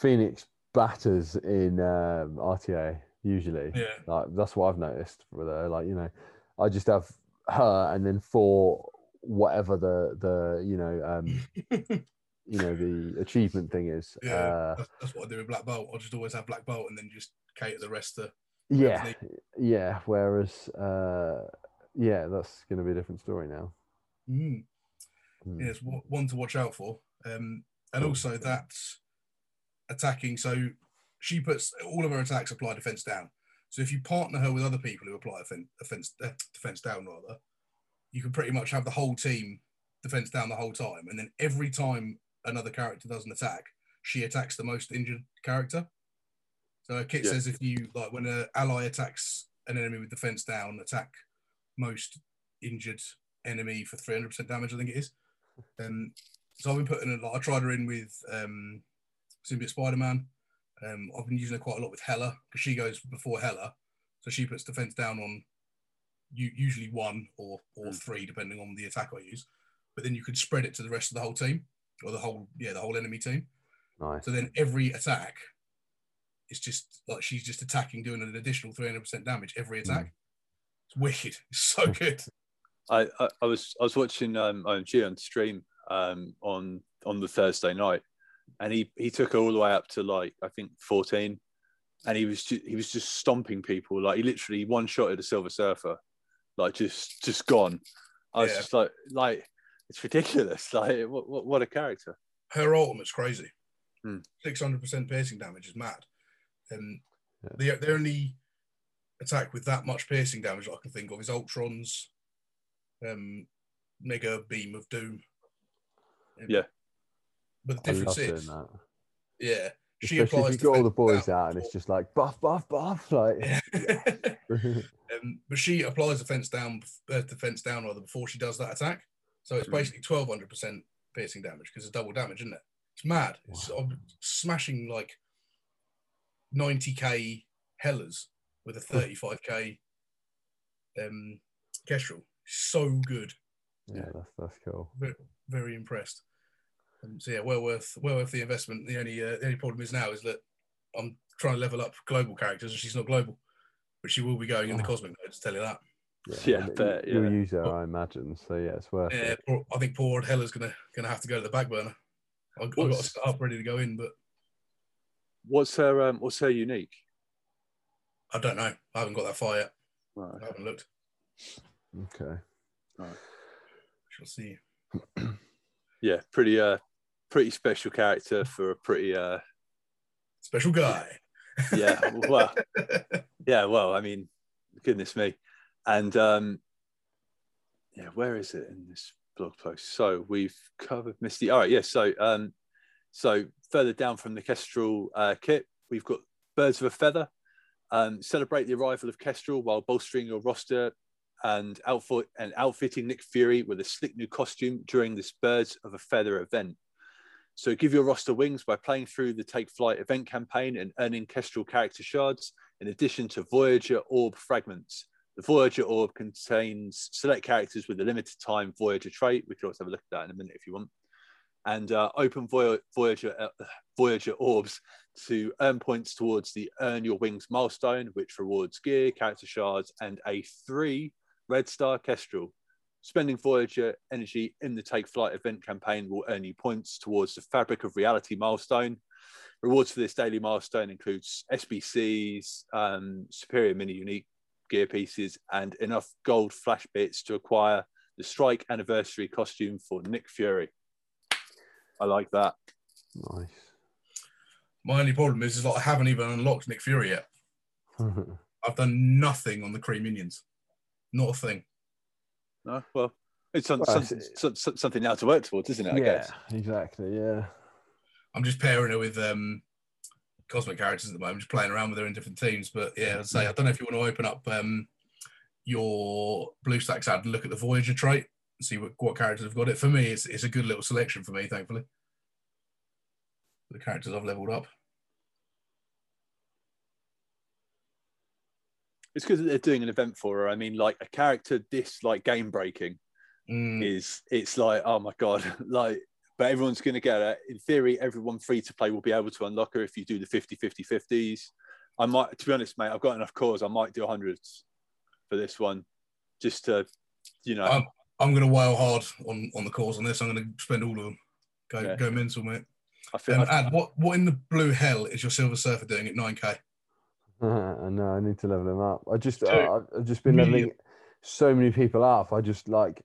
Speaker 3: Phoenix batters in um, RTA usually.
Speaker 2: yeah,
Speaker 3: Like that's what I've noticed with her. Like you know, I just have her and then for whatever the the you know um [LAUGHS] you know the achievement thing is.
Speaker 2: yeah.
Speaker 3: Uh,
Speaker 2: that's, that's what I do with Black Bolt. I just always have Black Bolt and then just cater the rest to.
Speaker 3: Yeah, yeah. Whereas uh, yeah, that's going to be a different story now.
Speaker 2: Mm.
Speaker 3: Mm.
Speaker 2: yeah, it's one to watch out for. Um, and also that attacking. So she puts all of her attacks apply defense down. So if you partner her with other people who apply offen- offense, uh, defense down, rather, you can pretty much have the whole team defense down the whole time. And then every time another character does an attack, she attacks the most injured character. So a kit
Speaker 1: Yeah.
Speaker 2: says if you like when an ally attacks an enemy with defense down, attack most injured enemy for 300% damage, I think it is. Um, so I've been putting it, like, I tried her in with um, Symbiote Spider Man. Um, I've been using her quite a lot with Hela because she goes before Hela. So she puts defense down on u- usually one or, or
Speaker 1: Mm.
Speaker 2: three, depending on the attack I use. But then you could spread it to the rest of the whole team or the whole, yeah, the whole enemy team.
Speaker 3: Nice.
Speaker 2: So then every attack is just like she's just attacking, doing an additional 300% damage every attack. It's wicked. It's so good.
Speaker 1: I, I, I was I was watching um OMG on stream um, on on the Thursday night, and he he took her all the way up to like I think fourteen, and he was ju- he was just stomping people like he literally one shot at a Silver Surfer, like just just gone. I was
Speaker 2: Yeah.
Speaker 1: just like like it's ridiculous. [LAUGHS] Like what what, what a character.
Speaker 2: her ultimate's crazy.
Speaker 1: Hmm.
Speaker 2: Six hundred percent piercing damage is mad. And
Speaker 3: Yeah.
Speaker 2: the the only attack with that much piercing damage I can think of is Ultron's um, mega beam of doom. Um,
Speaker 1: Yeah.
Speaker 2: But the difference is, yeah, she
Speaker 3: Especially
Speaker 2: applies.
Speaker 3: if you got all the boys out and it's just like buff, buff, buff. [LAUGHS] Like,
Speaker 2: Yeah. [LAUGHS] um, but she applies defense down, uh, defense down rather before she does that attack. So it's
Speaker 1: Mhm.
Speaker 2: basically twelve hundred percent piercing damage because it's double damage, isn't it? It's mad. It's I'm smashing like ninety k Hellers with a thirty five k um Kestrel. So good.
Speaker 3: yeah, that's that's cool.
Speaker 2: Very, very impressed. Um, so yeah, well worth well worth the investment. The only uh, the only problem is now is that I'm trying to level up global characters, and she's not global, but she will be going in the
Speaker 3: Oh.
Speaker 2: cosmic mode. To tell you that.
Speaker 1: Yeah,
Speaker 3: and
Speaker 1: I
Speaker 3: you-
Speaker 1: bet,
Speaker 3: You'll use her, I imagine. So yeah, it's worth
Speaker 2: Yeah,
Speaker 3: it.
Speaker 2: I think poor old Hela's gonna gonna have to go to the back burner. I, I've got to
Speaker 1: What's-
Speaker 2: up ready to go in, but
Speaker 1: What's her um, what's her unique?
Speaker 2: I don't know. I haven't got that far yet.
Speaker 1: Right.
Speaker 2: I haven't looked.
Speaker 3: Okay. All right.
Speaker 2: Shall see. [CLEARS THROAT]
Speaker 1: Yeah, pretty uh pretty special character for a pretty uh
Speaker 2: Special guy.
Speaker 1: yeah well [LAUGHS] yeah well I mean goodness me and um yeah where is it in this blog post so we've covered Misty all right yeah so um so further down from the Kestrel uh, kit we've got Birds of a Feather um celebrate the arrival of Kestrel while bolstering your roster and outfit and outfitting Nick Fury with a slick new costume during this Birds of a Feather event. So give your roster wings by playing through the Take Flight event campaign and earning Kestrel character shards, in addition to Voyager Orb fragments. The Voyager Orb contains select characters with a limited time Voyager trait. We can also have a look at that in a minute if you want. And uh, open Voyager uh, Voyager orbs to earn points towards the Earn Your Wings milestone, which rewards gear, character shards, and a three Red Star Kestrel. Spending Voyager energy in the Take Flight event campaign will earn you points towards the Fabric of Reality milestone. Rewards for this daily milestone includes SBCs, um, superior mini unique gear pieces, and enough gold flash bits to acquire the Strike Anniversary costume for Nick Fury. I like that.
Speaker 3: Nice.
Speaker 2: My only problem is, is like I haven't even unlocked Nick Fury yet. [LAUGHS] I've done nothing on the Kree minions. Not a thing.
Speaker 1: No, well, it's some,
Speaker 3: Well,
Speaker 1: some-
Speaker 3: it's-
Speaker 1: some- some- something now to work towards, isn't it? I
Speaker 3: yeah,
Speaker 1: guess.
Speaker 3: exactly. Yeah.
Speaker 2: I'm just pairing her with um, cosmic characters at the moment, just playing around with her in different teams. But yeah, I'd say I don't know if you want to open up um, your BlueStacks ad and look at the Voyager trait and see what, what characters have got it. For me, it's, it's a good little selection for me, thankfully. The characters I've leveled up.
Speaker 1: It's because they're doing an event for her. I mean, like a character this like game breaking
Speaker 2: Mm,
Speaker 1: is it's like oh my god, [LAUGHS] like. But everyone's going to get it. In theory, everyone free to play will be able to unlock her if you do the 50 50 50s. I might, to be honest, mate, I've got enough cores. I might do hundreds for this one just to, you know,
Speaker 2: Um, I'm going to wail hard on, on the cause on this. I'm going to spend all of them. Go
Speaker 1: Yeah.
Speaker 2: go mental, mate.
Speaker 1: I feel.
Speaker 2: Um, Ad, what, what in the blue hell is your Silver Surfer doing at 9k?
Speaker 3: I know. I need to level him up. I just, uh, I've just been
Speaker 2: million-
Speaker 3: leveling so many people up. I just like,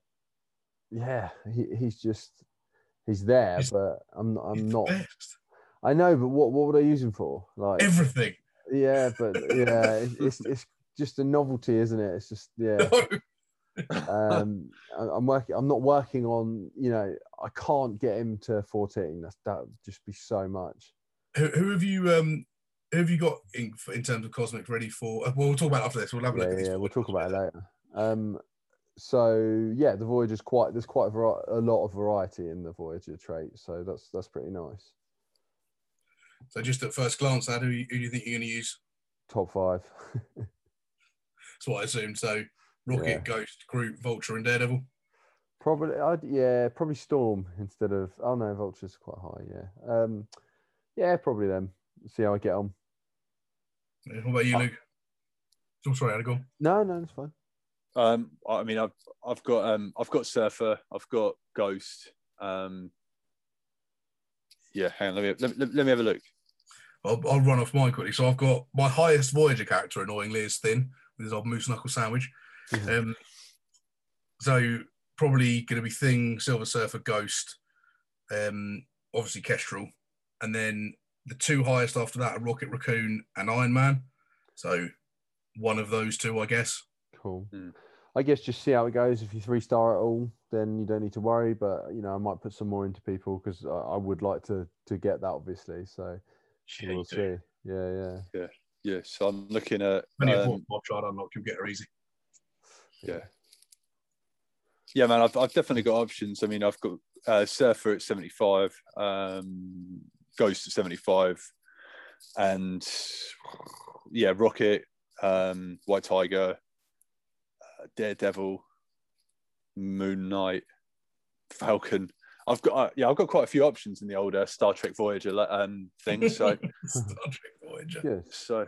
Speaker 3: yeah, he, he's just, he's there,
Speaker 2: He's-
Speaker 3: but I'm,
Speaker 2: He's
Speaker 3: I'm not. I know, but what, what would I use him for? Like,
Speaker 2: Everything.
Speaker 3: yeah, but yeah, it's, [LAUGHS] it's, it's just a novelty, isn't it? It's just, yeah.
Speaker 2: No. [LAUGHS]
Speaker 3: um i'm working i'm not working on you know i can't get him to 14 that's that would just be so much.
Speaker 2: Who, who have you um who have you got in, in terms of cosmic ready for uh, well we'll talk about it after this. We'll have a
Speaker 3: yeah
Speaker 2: look at
Speaker 3: yeah, we'll talk about it
Speaker 2: later.
Speaker 3: um so yeah the voyager's quite there's quite a, vari- a lot of variety in the voyager trait so that's that's pretty nice.
Speaker 2: So just at first glance Ad, who, who do you think you're going to use?
Speaker 3: Top five. [LAUGHS]
Speaker 2: That's what i assumed so rocket
Speaker 3: Yeah.
Speaker 2: ghost groot vulture and daredevil
Speaker 3: probably I'd, yeah probably storm instead of oh no vulture's quite high yeah um yeah probably them see how i get on
Speaker 2: Yeah, what about you luke oh, sorry Ad, go
Speaker 3: no no it's fine
Speaker 1: um, I mean, I've I've got um, I've got Surfer, I've got Ghost, Um, yeah, hang on, let me let, let, let me have a look.
Speaker 2: I'll, I'll run off mine quickly. So I've got my highest Voyager character, annoyingly, is Thing with his old moose knuckle sandwich.
Speaker 3: Mhm.
Speaker 2: Um, so probably going to be Thing, Silver Surfer, Ghost, um, obviously Kestrel, and then the two highest after that are Rocket Raccoon and Iron Man. So one of those two, I guess.
Speaker 3: Cool.
Speaker 1: Mm.
Speaker 3: I guess just see how it goes. If you three star at all, then you don't need to worry. But you know, I might put some more into people because I, I would like to to get that, obviously. So
Speaker 2: Yeah,
Speaker 3: we'll
Speaker 2: you do.
Speaker 3: see. Yeah, yeah.
Speaker 1: Yeah, so I'm looking at
Speaker 2: Plenty of
Speaker 1: um,
Speaker 2: four mob shard unlock, you'll get her easy.
Speaker 1: Yeah. Yeah, man, I've, I've definitely got options. I mean, I've got uh, Surfer at 75, um, Ghost at 75, and yeah, Rocket, um, White Tiger, uh, Daredevil, Moon Knight, Falcon. I've got uh, yeah, I've got quite a few options in the older Star Trek Voyager like, um, things. So [LAUGHS]
Speaker 2: Star Trek Voyager.
Speaker 3: Good.
Speaker 1: so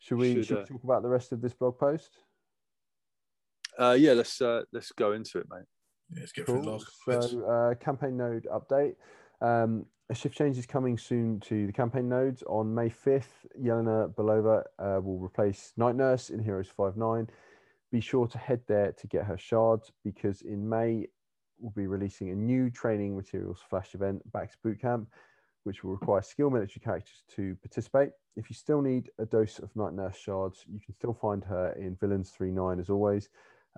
Speaker 3: Should we,
Speaker 1: Should,
Speaker 3: should we
Speaker 1: uh,
Speaker 3: talk about the rest of this blog post?
Speaker 1: Uh, yeah, let's uh, let's go into it, mate.
Speaker 2: Yeah, let's get through the
Speaker 3: Cool.
Speaker 2: last.
Speaker 3: So, uh, campaign node update. Um, a shift change is coming soon to the campaign nodes. On May 5th, Yelena Belova uh, will replace Night Nurse in Heroes 5 9. Be sure to head there to get her shards because in May, we'll be releasing a new training materials flash event, Back to Boot Camp, which will require skill military characters to participate. If you still need a dose of Night Nurse shards, you can still find her in Villains 3 9 as always.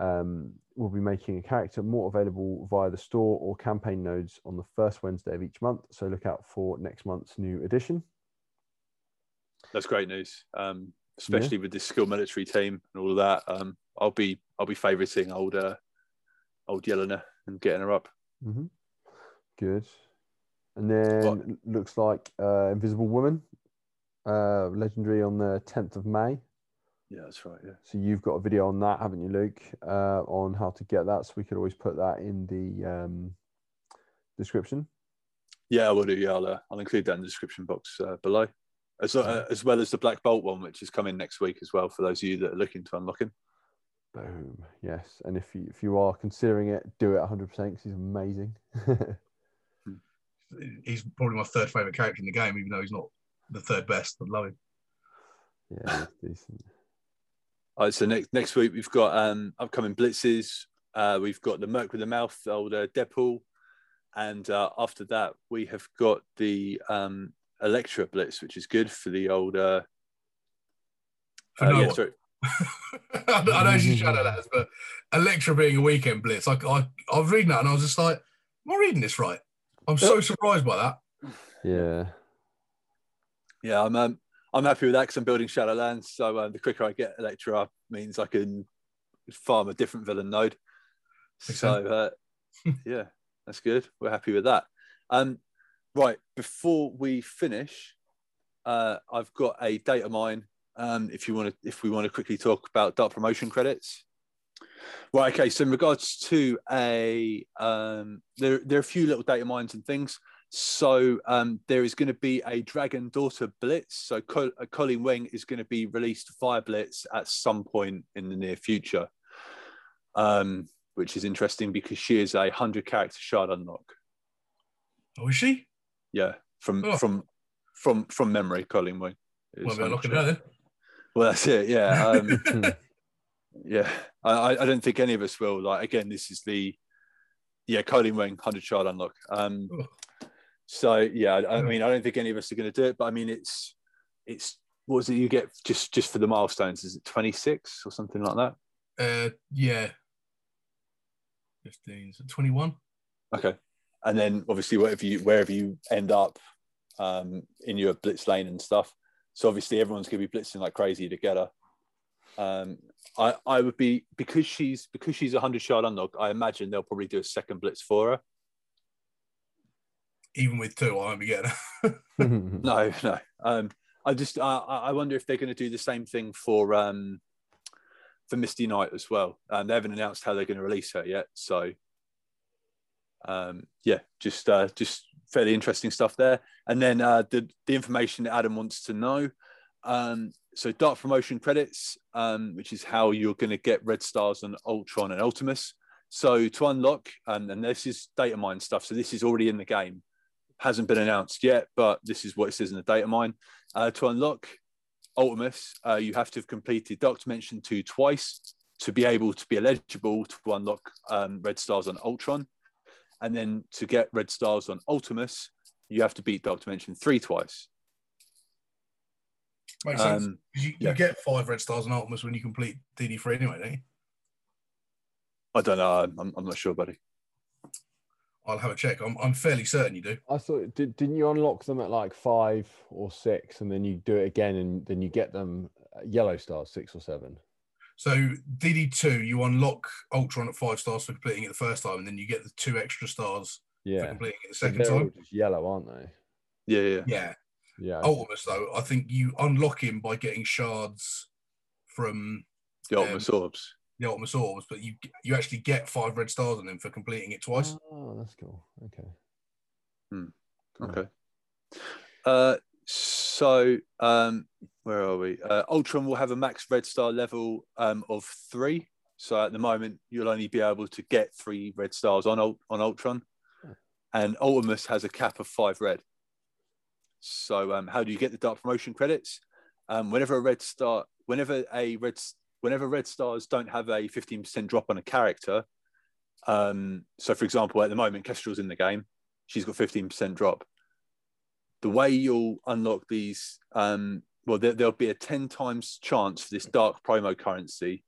Speaker 3: Um, we'll be making a character more available via the store or campaign nodes on the first Wednesday of each month. So look out for next month's new edition.
Speaker 1: That's great news, um, especially with this skill military team and all of that. Um, I'll be I'll be favoriting old uh, old Yelena and getting her up.
Speaker 3: hmm Good. And then l- looks like uh, Invisible Woman, uh, legendary on the 10th of May.
Speaker 1: Yeah, that's right. Yeah,
Speaker 3: So you've got a video on that, haven't you, Luke? Uh, on how to get that. So we could always put that in the um, description.
Speaker 1: yeah, I will do. Yeah, I'll, uh, I'll include that in the description box uh, below, as uh, as well as the Black Bolt one, which is coming next week as well for those of you that are looking to unlock him.
Speaker 3: Boom. Yes. And if you if you are considering it, do it 100% because he's amazing. [LAUGHS]
Speaker 2: He's probably my third favourite character in the game, even though he's not the third best. I love him.
Speaker 3: yeah, he's decent.
Speaker 1: All right, so next next week we've got um, upcoming blitzes. Uh, we've got the Merc with the Mouth, old uh, Deadpool, and uh, after that we have got the um, Elektra Blitz, which is good for the old. Uh,
Speaker 2: For
Speaker 1: uh,
Speaker 2: no
Speaker 1: yeah, sorry. [LAUGHS]
Speaker 2: I know she's shadow that, but Elektra being a weekend blitz, I, I, I was reading that and I was just like, am I reading this right? I'm so surprised by that.
Speaker 3: Yeah.
Speaker 1: Yeah, I'm um, I'm happy with that because I'm building Shadowlands. So uh, the quicker I get Elektra up means I can farm a different villain node. So uh, [LAUGHS] yeah, that's good. We're happy with that. Um, right before we finish, uh, I've got a data mine. Um, if you want to, if we want to quickly talk about dark promotion credits. Right. Okay. So in regards to a, um, there there are a few little data mines and things. So um, there is going to be a Dragon Daughter Blitz. So Col- uh, Colleen Wing is going to be released via Blitz at some point in the near future, um, which is interesting because she is a hundred character shard unlock.
Speaker 2: Oh, is she?
Speaker 1: Yeah, from
Speaker 2: Oh.
Speaker 1: from from from memory, Colleen Wing.
Speaker 2: Well, we're looking at then.
Speaker 1: Well, that's it. Yeah, [LAUGHS] um, [LAUGHS] yeah. I, I- I don't think any of us will. Like again, this is the yeah Colleen Wing hundred shard unlock. Um,
Speaker 2: Oh.
Speaker 1: So yeah, I,
Speaker 2: Oh.
Speaker 1: mean, I don't think any of us are going to do it, but I mean, it's it's what was it you get just just for the milestones? Is it twenty six or something like that?
Speaker 2: Uh, yeah. 15, so 21.
Speaker 1: Okay, and then obviously wherever you wherever you end up um, in your blitz lane and stuff. So obviously everyone's going to be blitzing like crazy to get her. Um, I I would be because she's because she's a hundred shard unlock. I imagine they'll probably do a second blitz for her.
Speaker 2: Even with two, I won't be getting.
Speaker 1: No, no. Um, I just I I I wonder if they're going to do the same thing for um for Misty Knight as well. Um, they haven't announced how they're going to release her yet, so um, yeah, just uh, just fairly interesting stuff there. And then uh, the the information that Adam wants to know. Um, so dark promotion credits, um, which is how you're going to get red stars on Ultron and Ultimus. So to unlock, um, and this is data mine stuff. So this is already in the game, hasn't been announced yet, but this is what it says in the data mine. Uh, to unlock Ultimus, uh, you have to have completed Dark Dimension 2 twice to be able to be eligible to unlock um, red stars on Ultron. And then to get red stars on Ultimus, you have to beat Dark Dimension 3 twice.
Speaker 2: Makes sense.
Speaker 1: Um,
Speaker 2: 'Cause You,
Speaker 1: yeah.
Speaker 2: you get five red stars on Ultimus when you complete DD3 anyway, don't you?
Speaker 1: I don't know. I'm, I'm not sure, buddy.
Speaker 2: I'll have a check. I'm, I'm fairly certain you do.
Speaker 3: I thought, did, didn't you unlock them at like five or six, and then you do it again, and then you get them uh, yellow stars, six or seven?
Speaker 2: So DD2, you unlock Ultron at five stars for completing it the first time, and then you get the two extra stars for
Speaker 3: Yeah,
Speaker 2: completing it the
Speaker 3: So
Speaker 2: second
Speaker 3: they're all
Speaker 2: time.
Speaker 3: just yellow, aren't they?
Speaker 1: Yeah, yeah.
Speaker 2: Yeah.
Speaker 3: Yeah,
Speaker 2: Ultimus, though, I think you unlock him by getting shards from
Speaker 1: The
Speaker 2: Um,
Speaker 1: Orbs.
Speaker 2: The Ultimus Orbs, but you you actually get five red stars on them for completing it twice.
Speaker 3: Oh, that's cool. Okay.
Speaker 1: Hmm.
Speaker 3: Cool.
Speaker 1: Okay. Uh, so um, where are we? Uh, Ultron will have a max red star level um, of three. So at the moment, you'll only be able to get three red stars on Ult- on Ultron, and Ultimus has a cap of five red. So um, how do you get the dark promotion credits? Um, whenever a red star, whenever a red, s- whenever red stars don't have a fifteen percent drop on a character. Um, so for example, at the moment, Kestrel's in the game. She's got fifteen percent drop the way you'll unlock these um well there, there'll be a 10 times chance for this dark promo currency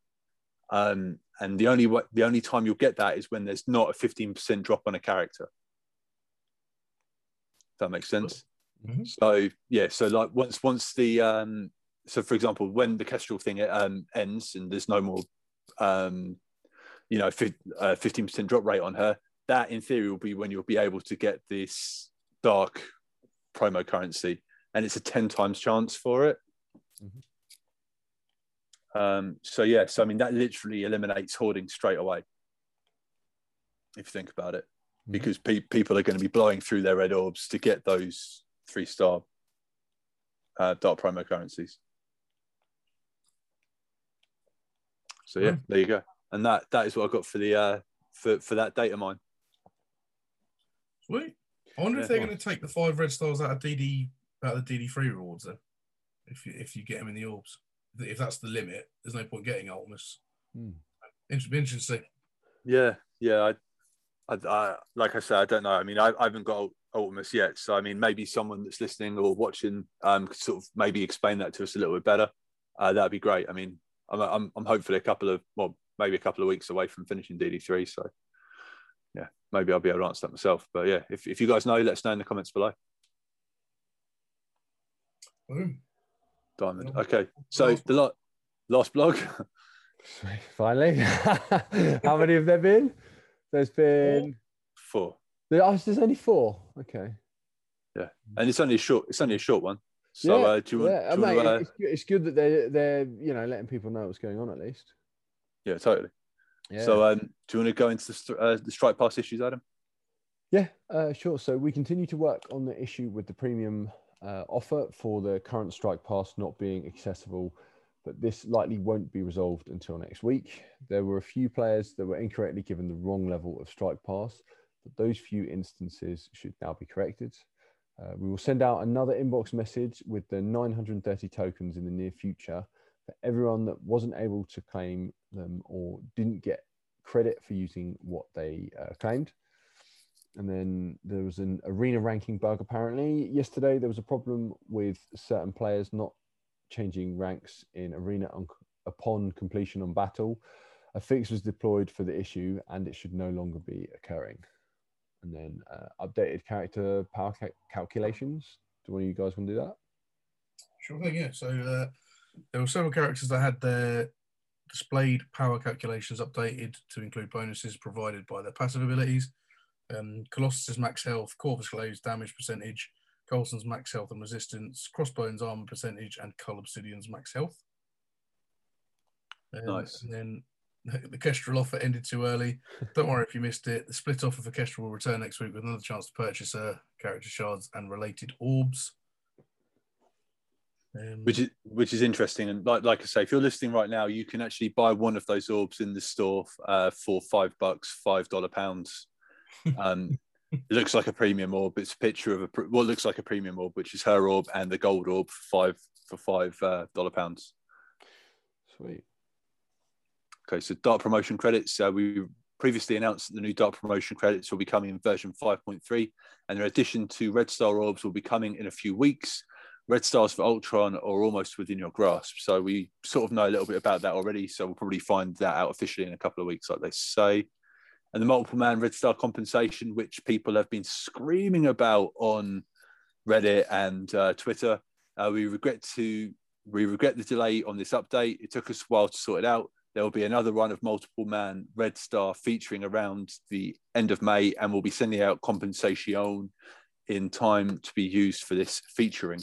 Speaker 1: um and the only wa- the only time you'll get that is when there's not a 15% drop on a character if that makes sense
Speaker 2: Mhm.
Speaker 1: so yeah so like once once the um so for example when the kestrel thing um ends and there's no more um you know uh, 15% drop rate on her that in theory will be when you'll be able to get this dark promo currency. And it's a 10 times chance for it. Um so yeah so i mean that literally eliminates hoarding straight away if you think about it.
Speaker 3: Mhm.
Speaker 1: because pe- people are going to be blowing through their red orbs to get those three star uh, dark promo currencies so yeah
Speaker 2: Hmm.
Speaker 1: there you go and that that is what i got for the uh for for that data mine
Speaker 2: Sweet. I wonder if they're going to take the five red stars out of DD out of the DD3 rewards then. If you, if you get them in the orbs, if that's the limit, there's no point getting Ultimus.
Speaker 3: Hmm.
Speaker 2: Interesting, interesting to see.
Speaker 1: Yeah, yeah. I, I, I like I said, I don't know. I mean, I, I haven't got Ult- Ultimus yet, so I mean, maybe someone that's listening or watching, um, could sort of maybe explain that to us a little bit better. Uh, that'd be great. I mean, I'm, I'm, I'm hopefully a couple of, well, maybe a couple of weeks away from finishing DD3, so yeah, maybe I'll be able to answer that myself. But yeah, if, if you guys know, let us know in the comments below.
Speaker 2: Boom.
Speaker 1: Diamond. Okay, so the la- last blog.
Speaker 3: Finally, [LAUGHS] how many have there been? There's been.
Speaker 1: Four,
Speaker 3: There, oh, there's only four. Okay. Yeah.
Speaker 1: And it's only a short. It's only a short one. So
Speaker 3: yeah,
Speaker 1: uh, do you want?
Speaker 3: yeah.
Speaker 1: do you
Speaker 3: mate,
Speaker 1: want to, uh,
Speaker 3: it's, good- that they're they're you know letting people know what's going on at least.
Speaker 1: yeah, totally.
Speaker 3: Yeah.
Speaker 1: So, um, do you want to go into the, uh, the strike pass issues, Adam?
Speaker 3: Yeah, uh, sure. So we continue to work on the issue with the premium uh, offer for the current strike pass not being accessible, but this likely won't be resolved until next week. There were a few players that were incorrectly given the wrong level of strike pass, but those few instances should now be corrected. Uh, we will send out another inbox message with the 930 tokens in the near future for everyone that wasn't able to claim them or didn't get credit for using what they uh, claimed. And then there was an arena ranking bug apparently. Yesterday there was a problem with certain players not changing ranks in arena on, upon completion on battle. A fix was deployed for the issue and it should no longer be occurring and then uh, updated character power ca- calculations do one of you guys want to do that
Speaker 2: Sure thing, yeah. So uh, there were several characters that had their displayed power calculations updated to include bonuses provided by their passive abilities. Um, Colossus's max health, Corvus Glaive's damage percentage, Coulson's max health and resistance, Crossbones' armor percentage, and Cull Obsidian's max health. Um,
Speaker 1: Nice.
Speaker 2: And then [LAUGHS] the Kestrel offer ended too early. Don't worry if you missed it. The split offer for Kestrel will return next week with another chance to purchase her character shards and related orbs. Um,
Speaker 1: which is which is interesting. And like like I say, if you're listening right now, you can actually buy one of those orbs in the store uh, for five bucks, five dollar pounds. [LAUGHS] Um, it looks like a premium orb. It's a picture of a pr- what looks like a premium orb, which is her orb and the gold orb for five for five uh, pounds.
Speaker 3: Sweet.
Speaker 1: Okay, so Dark promotion credits. Uh, we previously announced that the new Dark promotion credits will be coming in version 5.3, and in addition to Red Star orbs will be coming in a few weeks. Red Stars for Ultron are almost within your grasp. So we sort of know a little bit about that already. So we'll probably find that out officially in a couple of weeks, like they say. And the multiple man Red Star compensation, which people have been screaming about on Reddit and uh, Twitter. Uh, we regret to we regret the delay on this update. It took us a while to sort it out. There will be another run of multiple man Red Star featuring around the end of May, and we'll be sending out compensation in time to be used for this featuring.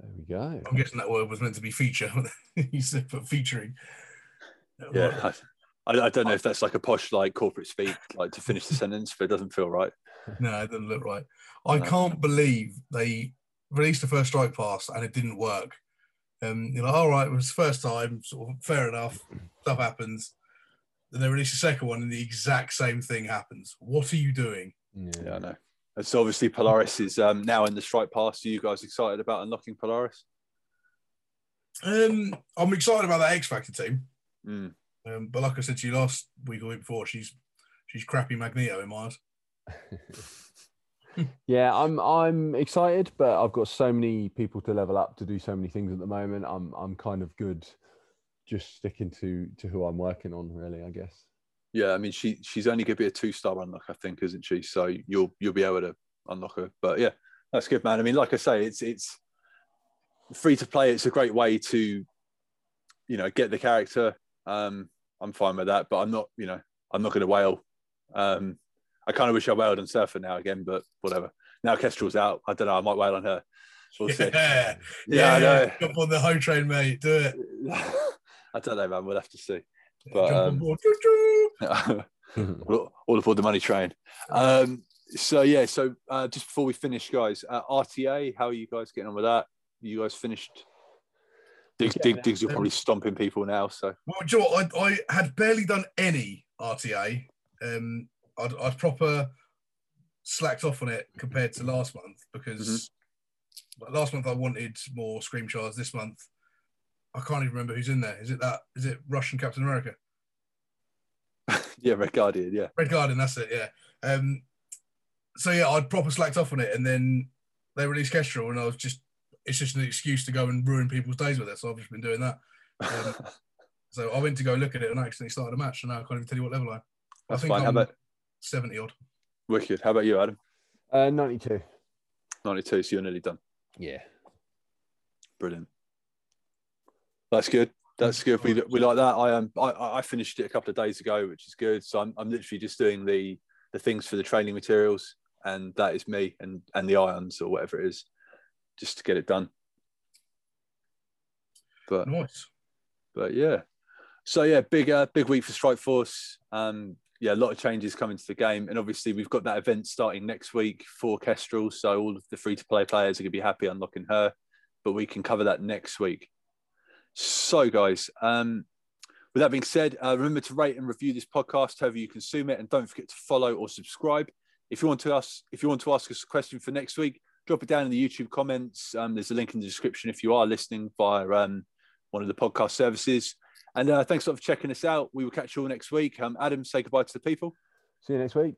Speaker 3: There we go.
Speaker 2: I'm guessing that word was meant to be feature. [LAUGHS] you said put featuring.
Speaker 1: Yeah, I, I don't know if that's like a posh like corporate speak, like to finish the [LAUGHS] sentence, but it doesn't feel right.
Speaker 2: No, it doesn't look right. I
Speaker 1: No.
Speaker 2: can't believe they released the first strike pass and it didn't work. Um, you know, all right, it was the first time, sort of fair enough. Stuff happens. Then they release a second one and the exact same thing happens. What are you doing?
Speaker 3: Yeah.
Speaker 1: Yeah, I know. And so obviously Polaris is um, now in the strike pass. Are you guys excited about unlocking Polaris?
Speaker 2: Um, I'm excited about that X Factor team.
Speaker 1: Mm.
Speaker 2: Um, but like I said to you last week or week before, she's she's crappy Magneto in my eyes. [LAUGHS]
Speaker 3: Yeah, I'm I'm excited, but I've got so many people to level up to do so many things at the moment. I'm I'm kind of good just sticking to to who I'm working on really, I guess.
Speaker 1: Yeah, I mean she she's only going to be a two star unlock, I think, isn't she? So you'll you'll be able to unlock her. But yeah, that's good, man. I mean, like I say, it's it's free to play. It's a great way to you know get the character. Um, I'm fine with that, but I'm not you know I'm not going to wail. Um, I kind of wish I wailed on Surfer now again, but whatever. Now Kestrel's out. I don't know. I might wail on her. We'll see.
Speaker 2: Yeah,
Speaker 1: Yeah, I know.
Speaker 2: Jump on the home train, mate. Do it. [LAUGHS]
Speaker 1: I don't know, man. We'll have to see. But,
Speaker 2: Jump on
Speaker 1: um,
Speaker 2: board. [LAUGHS]
Speaker 1: All, all aboard the money train. Um, so yeah, so uh, just before we finish, guys, uh, RTA, how are you guys getting on with that? You guys finished? Diggs,
Speaker 3: Yeah,
Speaker 1: Diggs, Diggs, you're probably stomping people now. So
Speaker 2: Well, Joe, you know? I, I had barely done any RTA. Um, I'd, I'd proper slacked off on it compared to last month because like, last month I wanted more scream shards. This month, I can't even remember who's in there. Is it that? Is it Russian Captain America? [LAUGHS]
Speaker 1: yeah, Red Guardian, yeah.
Speaker 2: Red Guardian, that's it. Yeah. Um, so yeah, I'd proper slacked off on it, and then they released Kestrel, and I was just it's just an excuse to go and ruin people's days with it. So I've just been doing that. Um, [LAUGHS] so I went to go look at it and I accidentally started a match, and now I can't even tell you what level I am.
Speaker 1: That's
Speaker 2: think
Speaker 1: fine.
Speaker 2: I'm-
Speaker 1: about
Speaker 2: Seventy odd.
Speaker 1: Wicked? How about you, Adam?
Speaker 3: uh 92.
Speaker 1: 92, so you're nearly done.
Speaker 3: Yeah.
Speaker 1: Brilliant. That's good. That's good. We, we like that. I um I, I finished it a couple of days ago, which is good. So I'm, I'm literally just doing the the things for the training materials, and that is me and and the ions or whatever it is, just to get it done. But
Speaker 2: Nice.
Speaker 1: but yeah, so yeah, big uh, big week for Strike Force. Um, yeah, a lot of changes coming to the game, and obviously we've got that event starting next week for Kestrel. So all of the free to play players are going to be happy unlocking her, but we can cover that next week. So guys, um, with that being said, uh, remember to rate and review this podcast however you consume it, and don't forget to follow or subscribe. If you want to ask, if you want to ask us a question for next week, drop it down in the YouTube comments. Um, there's a link in the description if you are listening via um, one of the podcast services. And uh, thanks a lot for checking us out. We will catch you all next week. Um, Adam, say goodbye to the people.
Speaker 3: See you next week.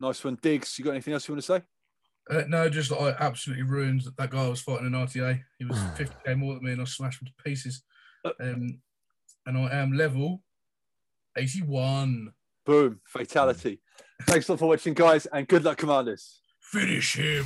Speaker 1: Nice one, Diggs. You got anything else you want to say?
Speaker 2: Uh, no, just that I absolutely ruined that guy I was fighting in RTA. He was [SIGHS] 50k more than me, and I smashed him to pieces. Um, and I am level 81.
Speaker 1: Boom, fatality. [LAUGHS] Thanks a lot for watching, guys, and good luck, commanders.
Speaker 2: Finish him.